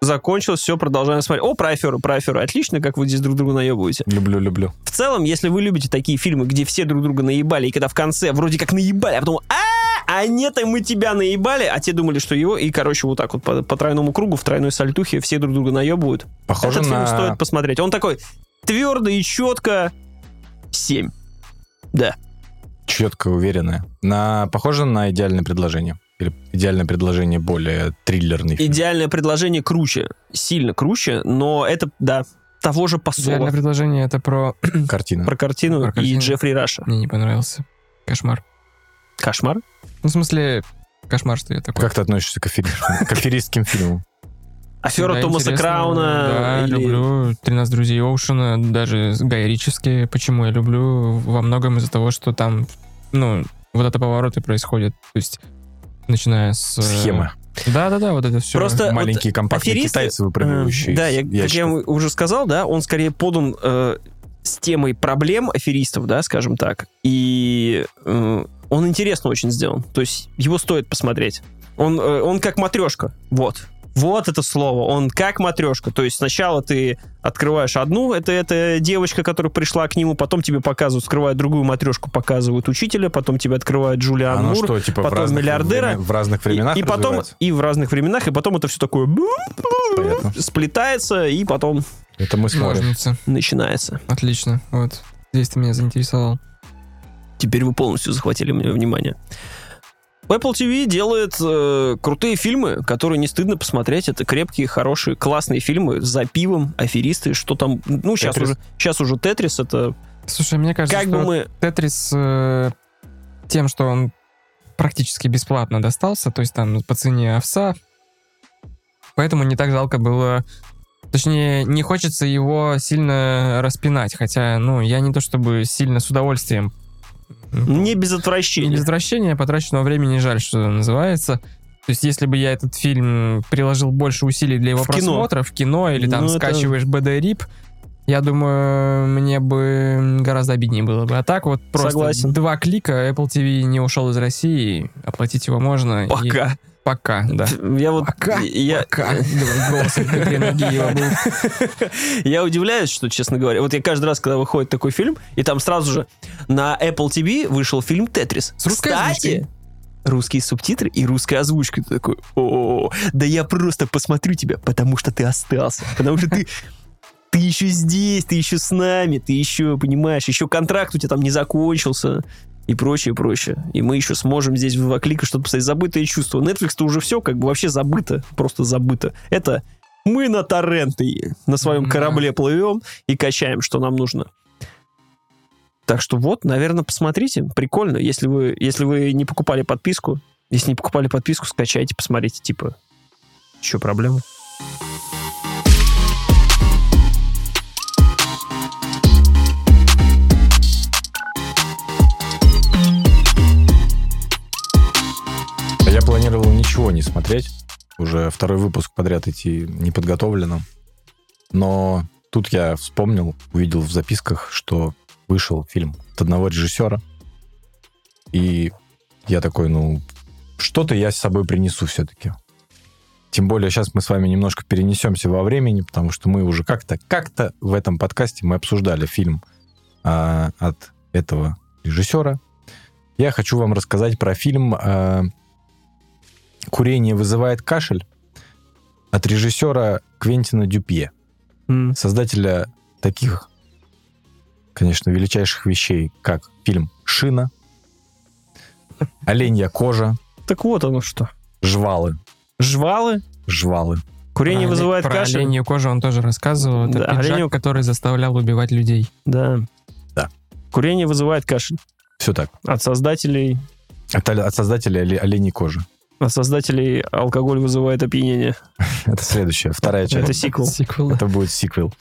закончилось, все, продолжаем смотреть. О, про аферу. Отлично, как вы здесь друг друга наебываете. Люблю, люблю. В целом, если вы любите такие фильмы, где все друг друга наебали, и когда в конце вроде как наебали, а потом а а нет, и мы тебя наебали, а те думали, что его, и, короче, вот так вот по, по тройному кругу, в тройной сальтухе все друг друга наебывают. Похоже Этот фильм на... стоит посмотреть. Он такой твердо и четко 7. Да. четко уверенное. На... Похоже на идеальное предложение. Или идеальное предложение более триллерный фильм. Идеальное предложение круче. Сильно круче, но это, да, того же посола. Идеальное предложение это про... [clears throat] Картина. Про картину Про и картину. Джеффри Раша. Мне не понравился. Кошмар. Кошмар. Ну, в смысле, кошмар, что я такой. Как ты относишься к, аферистским, [laughs] к аферистским фильмам? Афера Да, Томаса интересно. Крауна. Да, или- люблю 13 друзей Оушена, даже Гая Ричевские. Почему я люблю? Во многом из-за того, что там, ну, вот это повороты происходят. То есть, начиная с... э, Схема. Да-да-да, вот это все. Просто- Маленькие компактные аферисты- китайцы, выпрыгивающие Э, Да, я, как я уже сказал, да, он скорее подан э, с темой проблем аферистов, да, скажем так. И э, он интересно очень сделан. То есть его стоит посмотреть. Он, э, он как матрешка. Вот. Вот это слово. Он как матрешка. То есть сначала ты открываешь одну, это, это девочка, которая пришла к нему, потом тебе показывают, скрывают другую матрешку, показывают учителя, потом тебе открывают Джулиан Оно Мур, что, типа в потом разных, миллиардера, времен- в разных и, временах и потом развивается? и в разных временах, и потом это все такое Понятно. сплетается, и потом Это мы смотрим. Ножницы. начинается. Отлично. Вот. Здесь ты меня заинтересовал. Теперь вы полностью захватили мне внимание. Apple TV делает э, крутые фильмы, которые не стыдно посмотреть. Это крепкие, хорошие, классные фильмы за пивом, аферисты, что там. Ну, сейчас Тетрис. уже, сейчас уже Тетрис, это Слушай, мне кажется, как что бы мы. Тетрис э, тем, что он практически бесплатно достался, то есть там по цене овса, поэтому не так жалко было... Точнее, не хочется его сильно распинать, хотя, ну, я не то чтобы сильно с удовольствием Не без отвращения. без возвращения потраченного времени жаль, что называется. То есть, если бы я этот фильм приложил больше усилий для его В кино. просмотра в кино или там Ну, это- скачиваешь BD-RIP, я думаю, мне бы гораздо обиднее было бы. А так вот просто Согласен. два клика, Apple TV не ушел из России, оплатить его можно. и- Пока. Да. Я вот... Пока, я, Пока. [laughs] Я удивляюсь, что, честно говоря, вот я каждый раз, когда выходит такой фильм, и там сразу же на Apple TV вышел фильм «Тетрис». С русской Кстати, русские субтитры и русская озвучка. Ты такой, о да я просто посмотрю тебя, потому что ты остался. Потому что ты ты еще здесь, ты еще с нами, ты еще, понимаешь, еще контракт у тебя там не закончился и прочее, прочее. И мы еще сможем здесь в два клика что-то посмотреть. Забытые чувства. Netflix-то уже все как бы вообще забыто, просто забыто. Это мы на торренты на своем корабле плывем и качаем, что нам нужно. Так что вот, наверное, посмотрите. Прикольно. Если вы, если вы не покупали подписку, если не покупали подписку, скачайте, посмотрите. Типа, еще проблема. Ничего не смотреть. Уже второй выпуск подряд идти неподготовленным. Но тут я вспомнил, увидел в записках, что вышел фильм от одного режиссера. И я такой, ну, что-то я с собой принесу все-таки. Тем более сейчас мы с вами немножко перенесемся во времени, потому что мы уже как-то, как-то в этом подкасте мы обсуждали фильм а, от этого режиссера. Я хочу вам рассказать про фильм а, «Курение вызывает кашель» от режиссера Квентина Дюпье, М. создателя таких, конечно, величайших вещей, как фильм «Шина», [laughs] «Оленья кожа», Так вот оно что. «Жвалы», Жвалы, «Жвалы». курение Про оле- вызывает про кашель. оленью кожу он тоже рассказывал. Это Да, пиджак, оленью- который заставлял убивать людей. Да. Да. Курение вызывает кашель. Все так. От создателей, От, от создателя оле- «Оленьей кожи». От создателей алкоголь вызывает опьянение. [laughs] Это следующая, вторая часть. Это сиквел. Сиквел. Это будет сиквел.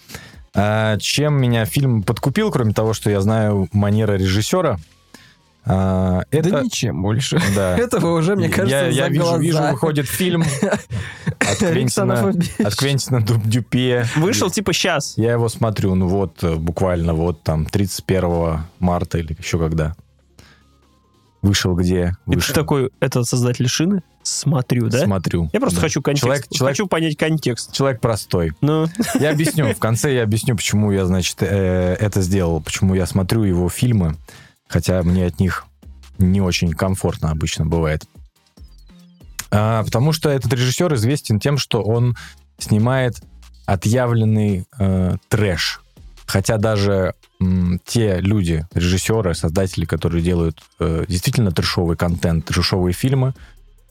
А, чем меня фильм подкупил, кроме того, что я знаю манера режиссера? а, это... Да ничем больше. да. [laughs] Этого уже, мне кажется, я, я вижу, глаза. вижу, выходит фильм [laughs] от Квентина, от Квентина Дюпе. Вышел типа сейчас. Я его смотрю, ну вот, э, буквально вот там 31 марта или еще когда. Вышел где? И ты Вышел. такой, это создатель шины? Смотрю, да? Смотрю. Я просто Да. хочу контекст. Человек, человек, Хочу понять контекст. человек простой. Ну, Я объясню, в конце я объясню, почему я, значит, э, это сделал, почему я смотрю его фильмы, хотя мне от них не очень комфортно обычно бывает. А, потому что этот режиссер известен тем, что он снимает отъявленный э, трэш. Хотя даже м, те люди, режиссеры, создатели, которые делают э, действительно трэшовый контент, трэшовые фильмы,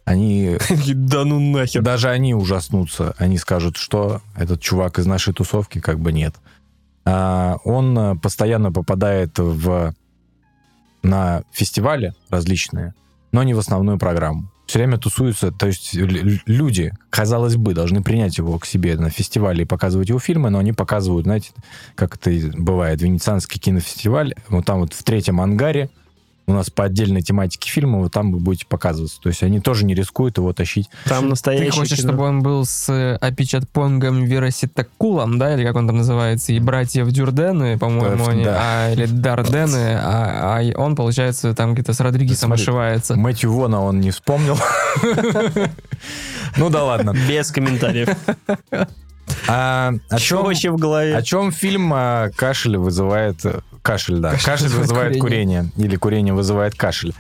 они [laughs] да ну нахер. даже они ужаснутся. Они скажут, что этот чувак из нашей тусовки как бы нет. А, он э, постоянно попадает в, на фестивали различные, но не в основную программу. Все время тусуются, то есть люди, казалось бы, должны принять его к себе на фестивале и показывать его фильмы, но они показывают, знаете, как это бывает, Венецианский кинофестиваль, вот там вот в третьем ангаре у нас по отдельной тематике фильма, вот там вы будете показываться. То есть они тоже не рискуют его тащить. Там Ты настоящий хочешь, кино. чтобы он был с э, Апичатпонгом Вероситакулом, да, или как он там называется, и братьев Дюрдены, по-моему, Да, они, да. а, или Дардены, а, а он, получается, там где-то с Родригесом Смотри, ошивается. Мэтью Вона он не вспомнил. Ну да ладно. Без комментариев. А о Что чем, вообще в голове? о чем фильм а, кашель вызывает... Кашель, да. Кашель вызывает курение. Или курение вызывает кашель.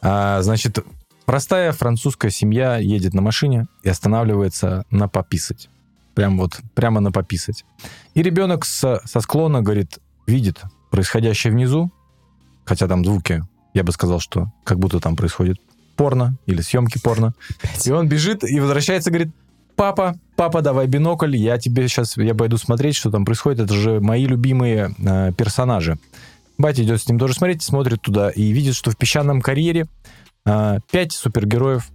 А, Значит, простая французская семья едет на машине и останавливается на пописать. Прям вот, прямо на пописать. И ребенок со, со склона, говорит, видит происходящее внизу, хотя там звуки, я бы сказал, что как будто там происходит порно или съемки порно. И он бежит и возвращается, говорит, папа, папа, давай бинокль, я тебе сейчас, я пойду смотреть, что там происходит, это же мои любимые э, персонажи. Батя идет с ним тоже смотреть, смотрит туда и видит, что в песчаном карьере э, супергероев,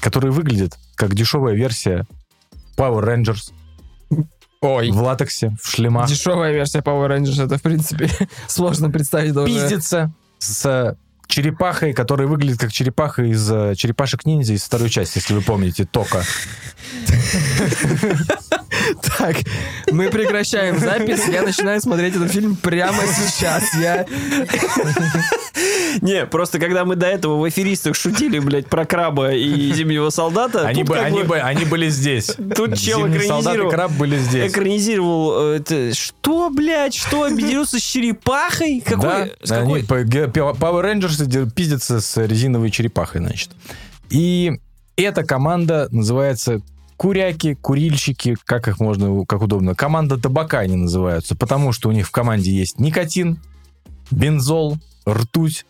которые выглядят как дешевая версия Power Rangers Ой. в латексе, в шлемах. Дешевая версия Power Rangers, это, в принципе, [laughs] сложно представить даже. пиздится с черепахой, которая выглядит как черепаха из э, черепашек-ниндзя из второй части, если вы помните, Тока. [laughs] Так, мы прекращаем запись, я начинаю смотреть этот фильм прямо сейчас. Я... [laughs] Не, просто когда мы до этого в аферистах шутили, блядь, про краба и зимнего солдата, Они, бы, они, бы они были здесь. Тут чел экранизировал- краб были здесь. экранизировал э, что, блядь, что, объединился с черепахой? Какой, Да, какой- Power Rangers пиздятся с резиновой черепахой, значит. И эта команда называется куряки, курильщики, как их можно, как удобно. Команда табака они называются, потому что у них в команде есть никотин, бензол, ртуть,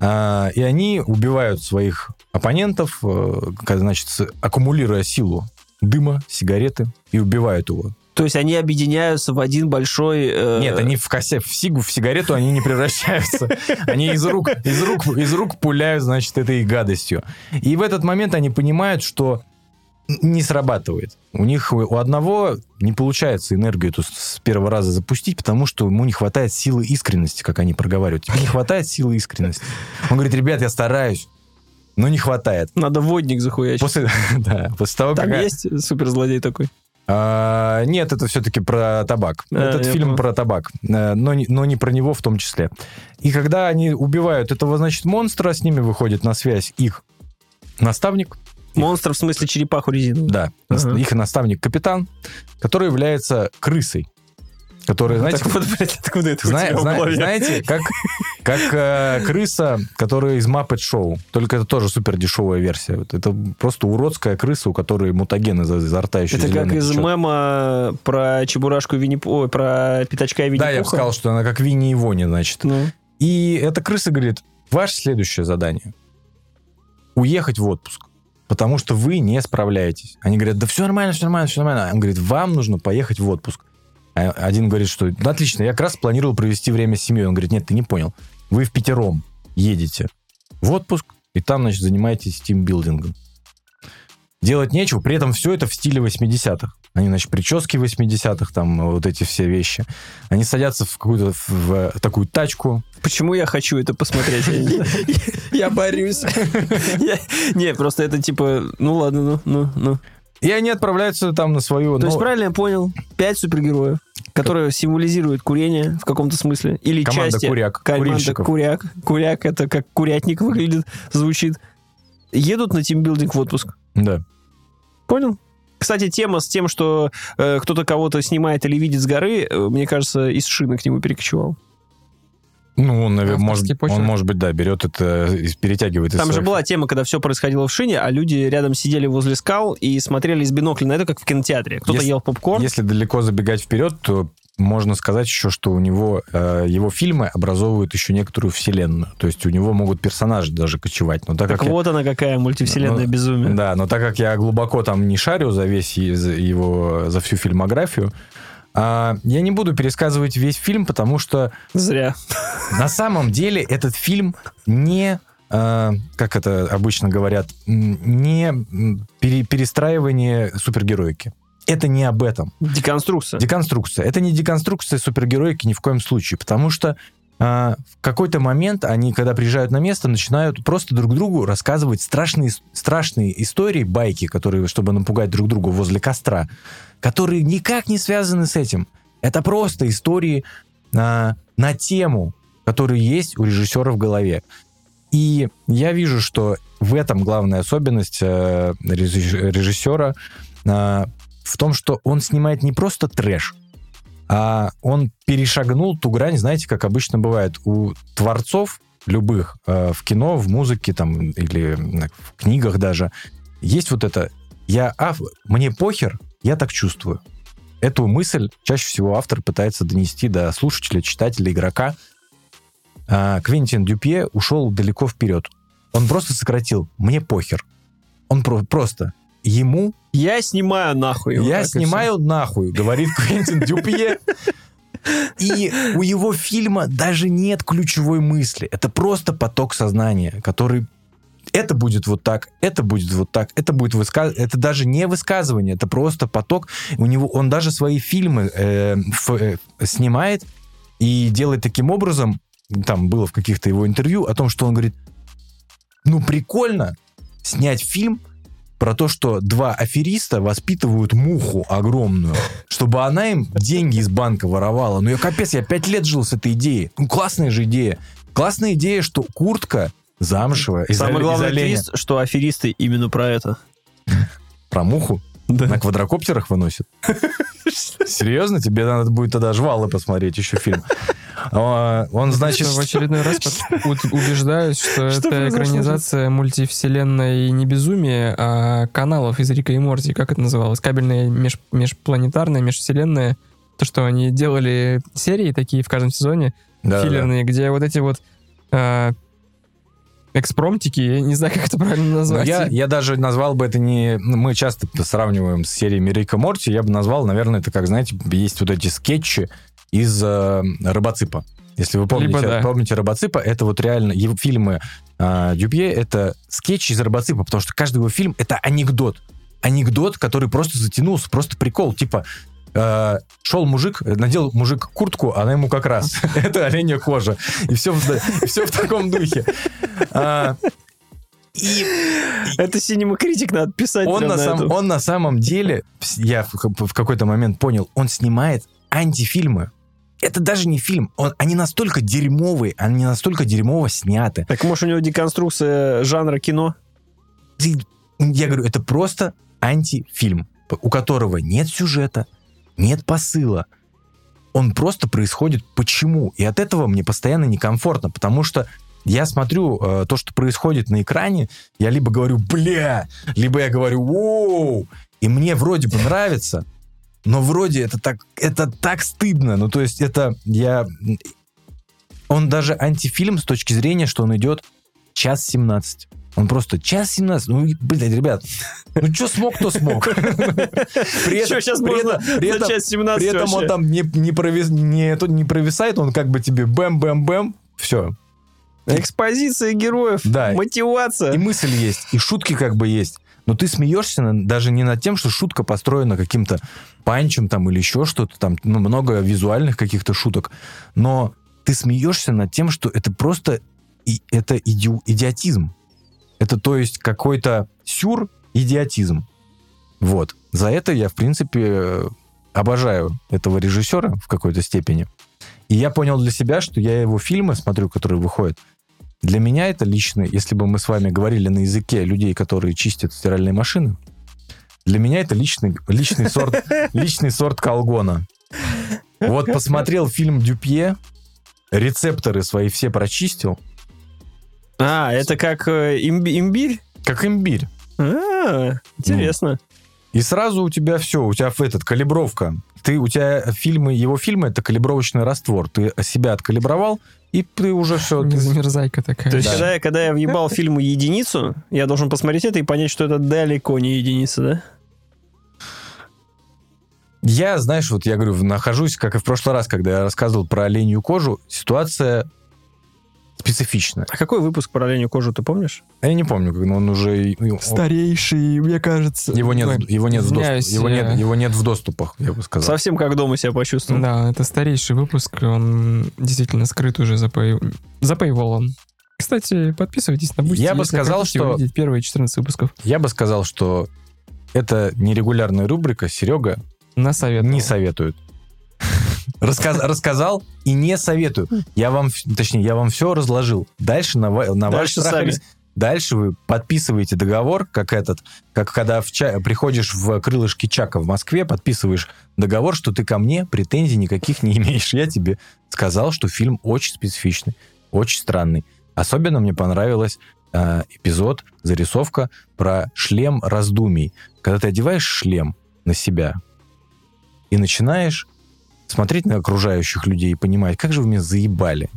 а, и они убивают своих оппонентов, э, значит, аккумулируя силу дыма, сигареты, и убивают его. То есть они объединяются в один большой... э, Нет, они в косе, в сигу, в сигарету они не превращаются. Они из рук, из рук, из рук пуляют, значит, этой гадостью. И в этот момент они понимают, что не срабатывает. У них у одного не получается энергию эту с- первого раза запустить, потому что ему не хватает силы искренности, как они проговаривают. Тебе не хватает силы искренности. Он говорит, ребят, я стараюсь, но не хватает. Надо водник захуячить. После, [laughs] да, после того, Там как... есть суперзлодей такой? А, нет, это все-таки про табак. А, Этот фильм понял. про табак, э, но не, но не про него в том числе. И когда они убивают этого, значит, монстра, с ними выходит на связь их наставник, Монстр в смысле черепаху резиновую. да, Ага. их наставник-капитан, который является крысой. Который, знаете, так вот, блядь, откуда это у зна- тебя зна- знаете, как, как э, крыса, которая из Muppet Show, только это тоже супер дешевая версия. Вот Это просто уродская крыса, у которой мутаген из- изо рта еще Это как из течет. мема про Чебурашку Винни... Ой, про Пятачка Винни Да, я бы сказал, что она как Винни и Вони, значит. Ну, И эта крыса говорит, ваше следующее задание – уехать в отпуск, потому что вы не справляетесь. Они говорят, да все нормально, все нормально, все нормально. Он говорит, вам нужно поехать в отпуск. А один говорит, что ну, отлично, я как раз планировал провести время с семьей. Он говорит, нет, ты не понял. Вы в пятером едете в отпуск, и там, значит, занимаетесь тимбилдингом. Делать нечего, при этом все это в стиле 80-х. Они, значит, прически 80-х, там вот эти все вещи. Они садятся в какую-то в, в такую тачку, почему я хочу это посмотреть? Я борюсь. Не, просто это типа, ну ладно, ну, ну, ну. И они отправляются там на свою... То есть, ну, правильно я понял, пять супергероев, которые символизируют курение в каком-то смысле. Или Команда части. куряк, Команда куряк. Куряк это как курятник выглядит, звучит. Едут на тимбилдинг в отпуск. Да. Понял? Кстати, тема с тем, что э, кто-то кого-то снимает или видит с горы, э, мне кажется, из шины к нему перекочевал. Ну, он, наверное, может, почерк. он, может быть, да, берет это и перетягивает из Там же была тема, когда все происходило в шине, а люди рядом сидели возле скал и смотрели из бинокля на это, как в кинотеатре. Кто-то ел попкорн. Если далеко забегать вперед, то можно сказать еще, что у него э, его фильмы образовывают еще некоторую вселенную. То есть у него могут персонажи даже кочевать. Но так, Так как я- вот она какая мультивселенная Ну, безумие. Да, но так как я глубоко там не шарю за весь его, за всю фильмографию, а, я не буду пересказывать весь фильм, потому что Зря. на самом деле этот фильм не, а, как это обычно говорят, не пере- перестраивание супергероики. Это не об этом. Деконструкция. Деконструкция. Это не деконструкция супергероики ни в коем случае, потому что а, в какой-то момент они, когда приезжают на место, начинают просто друг другу рассказывать страшные, страшные истории, байки, которые, чтобы напугать друг друга возле костра, которые никак не связаны с этим. Это просто истории а, на тему, которые есть у режиссера в голове. И я вижу, что в этом главная особенность э, режисс- режиссера а, в том, что он снимает не просто трэш, а он перешагнул ту грань, знаете, как обычно бывает у творцов любых э, в кино, в музыке там или в книгах даже есть вот это я ав- мне похер, я так чувствую. Эту мысль чаще всего автор пытается донести до слушателя, читателя, игрока. А Квентин Дюпье ушел далеко вперед. Он просто сократил «мне похер». Он про- просто ему Я снимаю нахуй. Вот я снимаю нахуй, говорит Квентин Дюпье. И у его фильма даже нет ключевой мысли. Это просто поток сознания, который это будет вот так, это будет вот так, это будет высказ... Это даже не высказывание, это просто поток. У него он даже свои фильмы э, ф- э, снимает и делает таким образом. Там было в каких-то его интервью о том, что он говорит: ну прикольно снять фильм про то, что два афериста воспитывают муху огромную, чтобы она им деньги из банка воровала. Ну я капец, я пять лет жил с этой идеей. Ну классная же идея. Классная идея, что куртка замшевая. из главный оленя. твист, что аферисты именно про это. Про муху на квадрокоптерах выносят. [laughs] Серьезно? Тебе надо будет тогда жвалы посмотреть еще фильм. А, Он, значит... в очередной раз [laughs] убеждаюсь, что это экранизация мультивселенной не безумие, а каналов из Рика и Морти. Как это называлось? Кабельная меж- межпланетарная, межвселенная. То, что они делали серии такие в каждом сезоне, филлерные, где вот эти вот а, экспромтики, я не знаю, как это правильно назвать. я, я даже назвал бы это не... Мы часто сравниваем с сериями Рика Морти. Я бы назвал, наверное, это как, знаете, есть вот эти скетчи из э, Робоципа. Если вы помните, Либо да. помните Робоципа, это вот реально его фильмы э, это скетчи из Робоципа, потому что каждый его фильм — это анекдот. Анекдот, который просто затянулся, просто прикол. Типа, э, шел мужик, надел мужик куртку, она ему как раз. [laughs] это оленя кожа. И все, в- таком духе. А, и Это синема-критик надо писать. он на, сам- он на самом деле, я в, в какой-то момент понял, он снимает антифильмы. Это даже не фильм. Он, они настолько дерьмовые, они настолько дерьмово сняты. Так может у него деконструкция жанра кино? Я говорю, это просто антифильм, у которого нет сюжета, нет посыла. Он просто происходит почему. И от этого мне постоянно некомфортно, потому что я смотрю э, то, что происходит на экране, я либо говорю «бля», либо я говорю «воу», и мне вроде бы нравится, но вроде это так, это так стыдно. Ну, то есть это я... Он даже антифильм с точки зрения, что он идет час 17. Он просто час 17. Ну, блядь, ребят, ну что смог, то смог. [laughs] При этом- сейчас при можно этом- при за этом- час 17 при этом он там не, не, провис- не, не провисает, он как бы тебе бэм-бэм-бэм, все. Экспозиция героев, Да. мотивация. И мысль есть, и шутки как бы есть. Но ты смеешься даже не над тем, что шутка построена каким-то панчем там или еще что-то там, ну, много визуальных каких-то шуток. Но ты смеешься над тем, что это просто и, это иди- идиотизм. Это то есть какой-то сюр идиотизм. Вот. За это я, в принципе, э, обожаю этого режиссера в какой-то степени. И я понял для себя, что я его фильмы смотрю, которые выходят. Для меня это лично, если бы мы с вами говорили на языке людей, которые чистят стиральные машины, для меня это личный, личный, сорт, [laughs] личный сорт колгона. Вот посмотрел фильм Дюпье, рецепторы свои все прочистил, А, это как э, имби- имбирь? как имбирь. А, интересно. И сразу у тебя все, у тебя в этот калибровка. Ты, у тебя фильмы, его фильмы это калибровочный раствор. Ты себя откалибровал, и ты уже все. Не замерзайка такая. То есть, Да. когда, я- когда я въебал фильму единицу, я должен посмотреть это и понять, что это далеко не единица, да? Я, знаешь, вот я говорю, нахожусь, как и в прошлый раз, когда я рассказывал про оленью кожу, ситуация специфичная. А какой выпуск про оленью кожу ты помнишь? Я не помню, как он уже... Старейший, мне кажется. Его нет, Ой, его нет, в доступ- его, нет, его нет в доступах, я бы сказал. Совсем как дома себя почувствовал. Да, это старейший выпуск, он действительно скрыт уже за, пей... за paywall. Кстати, подписывайтесь на Boosty, Я бы сказал, что- увидеть первые 14 выпусков. Я бы сказал, что это нерегулярная рубрика. Серега На совет. не советует. Расказ- рассказал и не советую. Я вам, точнее, я вам все разложил. Дальше на, на ваш Дальше страх сами. риск. Дальше вы подписываете договор, как этот, как когда в ча- приходишь в крылышки Чака в Москве, подписываешь договор, что ты ко мне претензий никаких не [laughs] имеешь. Я тебе сказал, что фильм очень специфичный, очень странный. Особенно мне понравилось э, эпизод, зарисовка про шлем раздумий. Когда ты одеваешь шлем на себя и начинаешь смотреть на окружающих людей и понимать, как же вы меня заебали,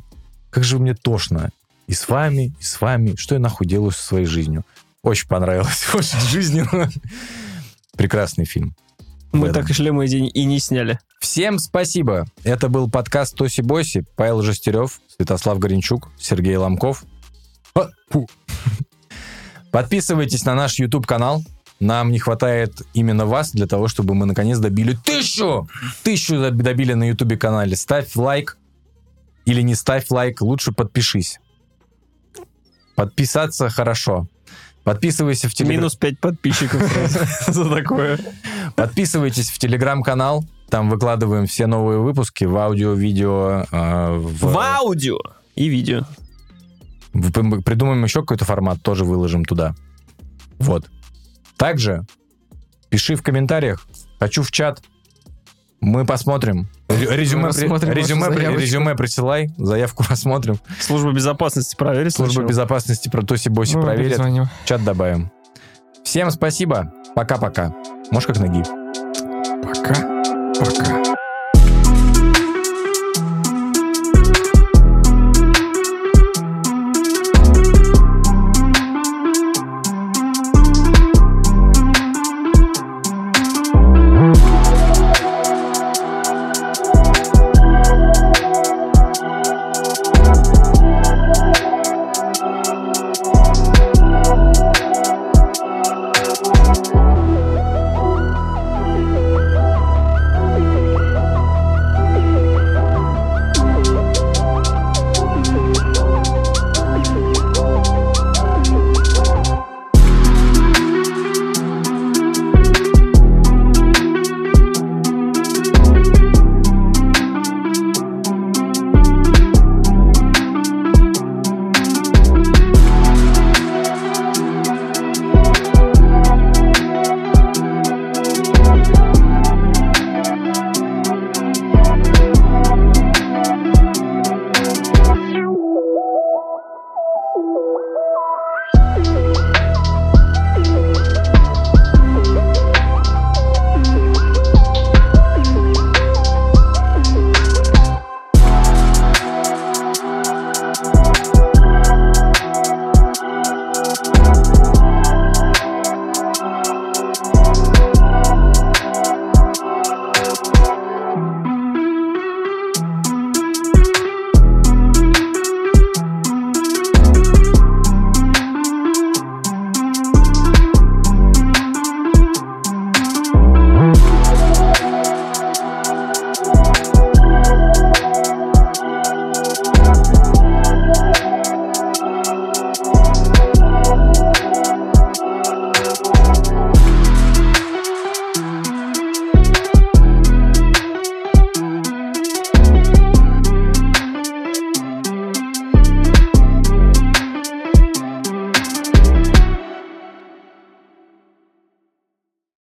как же мне тошно и с вами, и с вами, что я нахуй делаю со своей жизнью. Очень понравилось, [laughs] очень жизненно. Прекрасный фильм. Мы так и шлемы и день и не сняли. Всем спасибо. Это был подкаст Тоси Боси. Павел Жестерев, Святослав Горенчук, Сергей Ломков. [laughs] Подписывайтесь на наш YouTube-канал. Нам не хватает именно вас для того, чтобы мы наконец добили тысячу! Тысячу доб- добили на YouTube-канале. Ставь лайк или не ставь лайк, лучше подпишись. Подписаться хорошо. Подписывайся в Телеграм. Минус 5 подписчиков [laughs] за такое. Подписывайтесь в телеграм-канал. Там выкладываем все новые выпуски в аудио, видео. э, в- В аудио и видео. Придумаем еще какой-то формат, тоже выложим туда. Вот. Также пиши в комментариях. Хочу в чат. Мы посмотрим. Ре- Резюме, при- резюме, при- резюме присылай, заявку [laughs] посмотрим. Служба безопасности проверит Служба сначала. безопасности про Тоси Боси Ну, проверит. перезвоню. Чат добавим. Всем спасибо. Пока-пока. Можешь как ноги. Пока. Пока.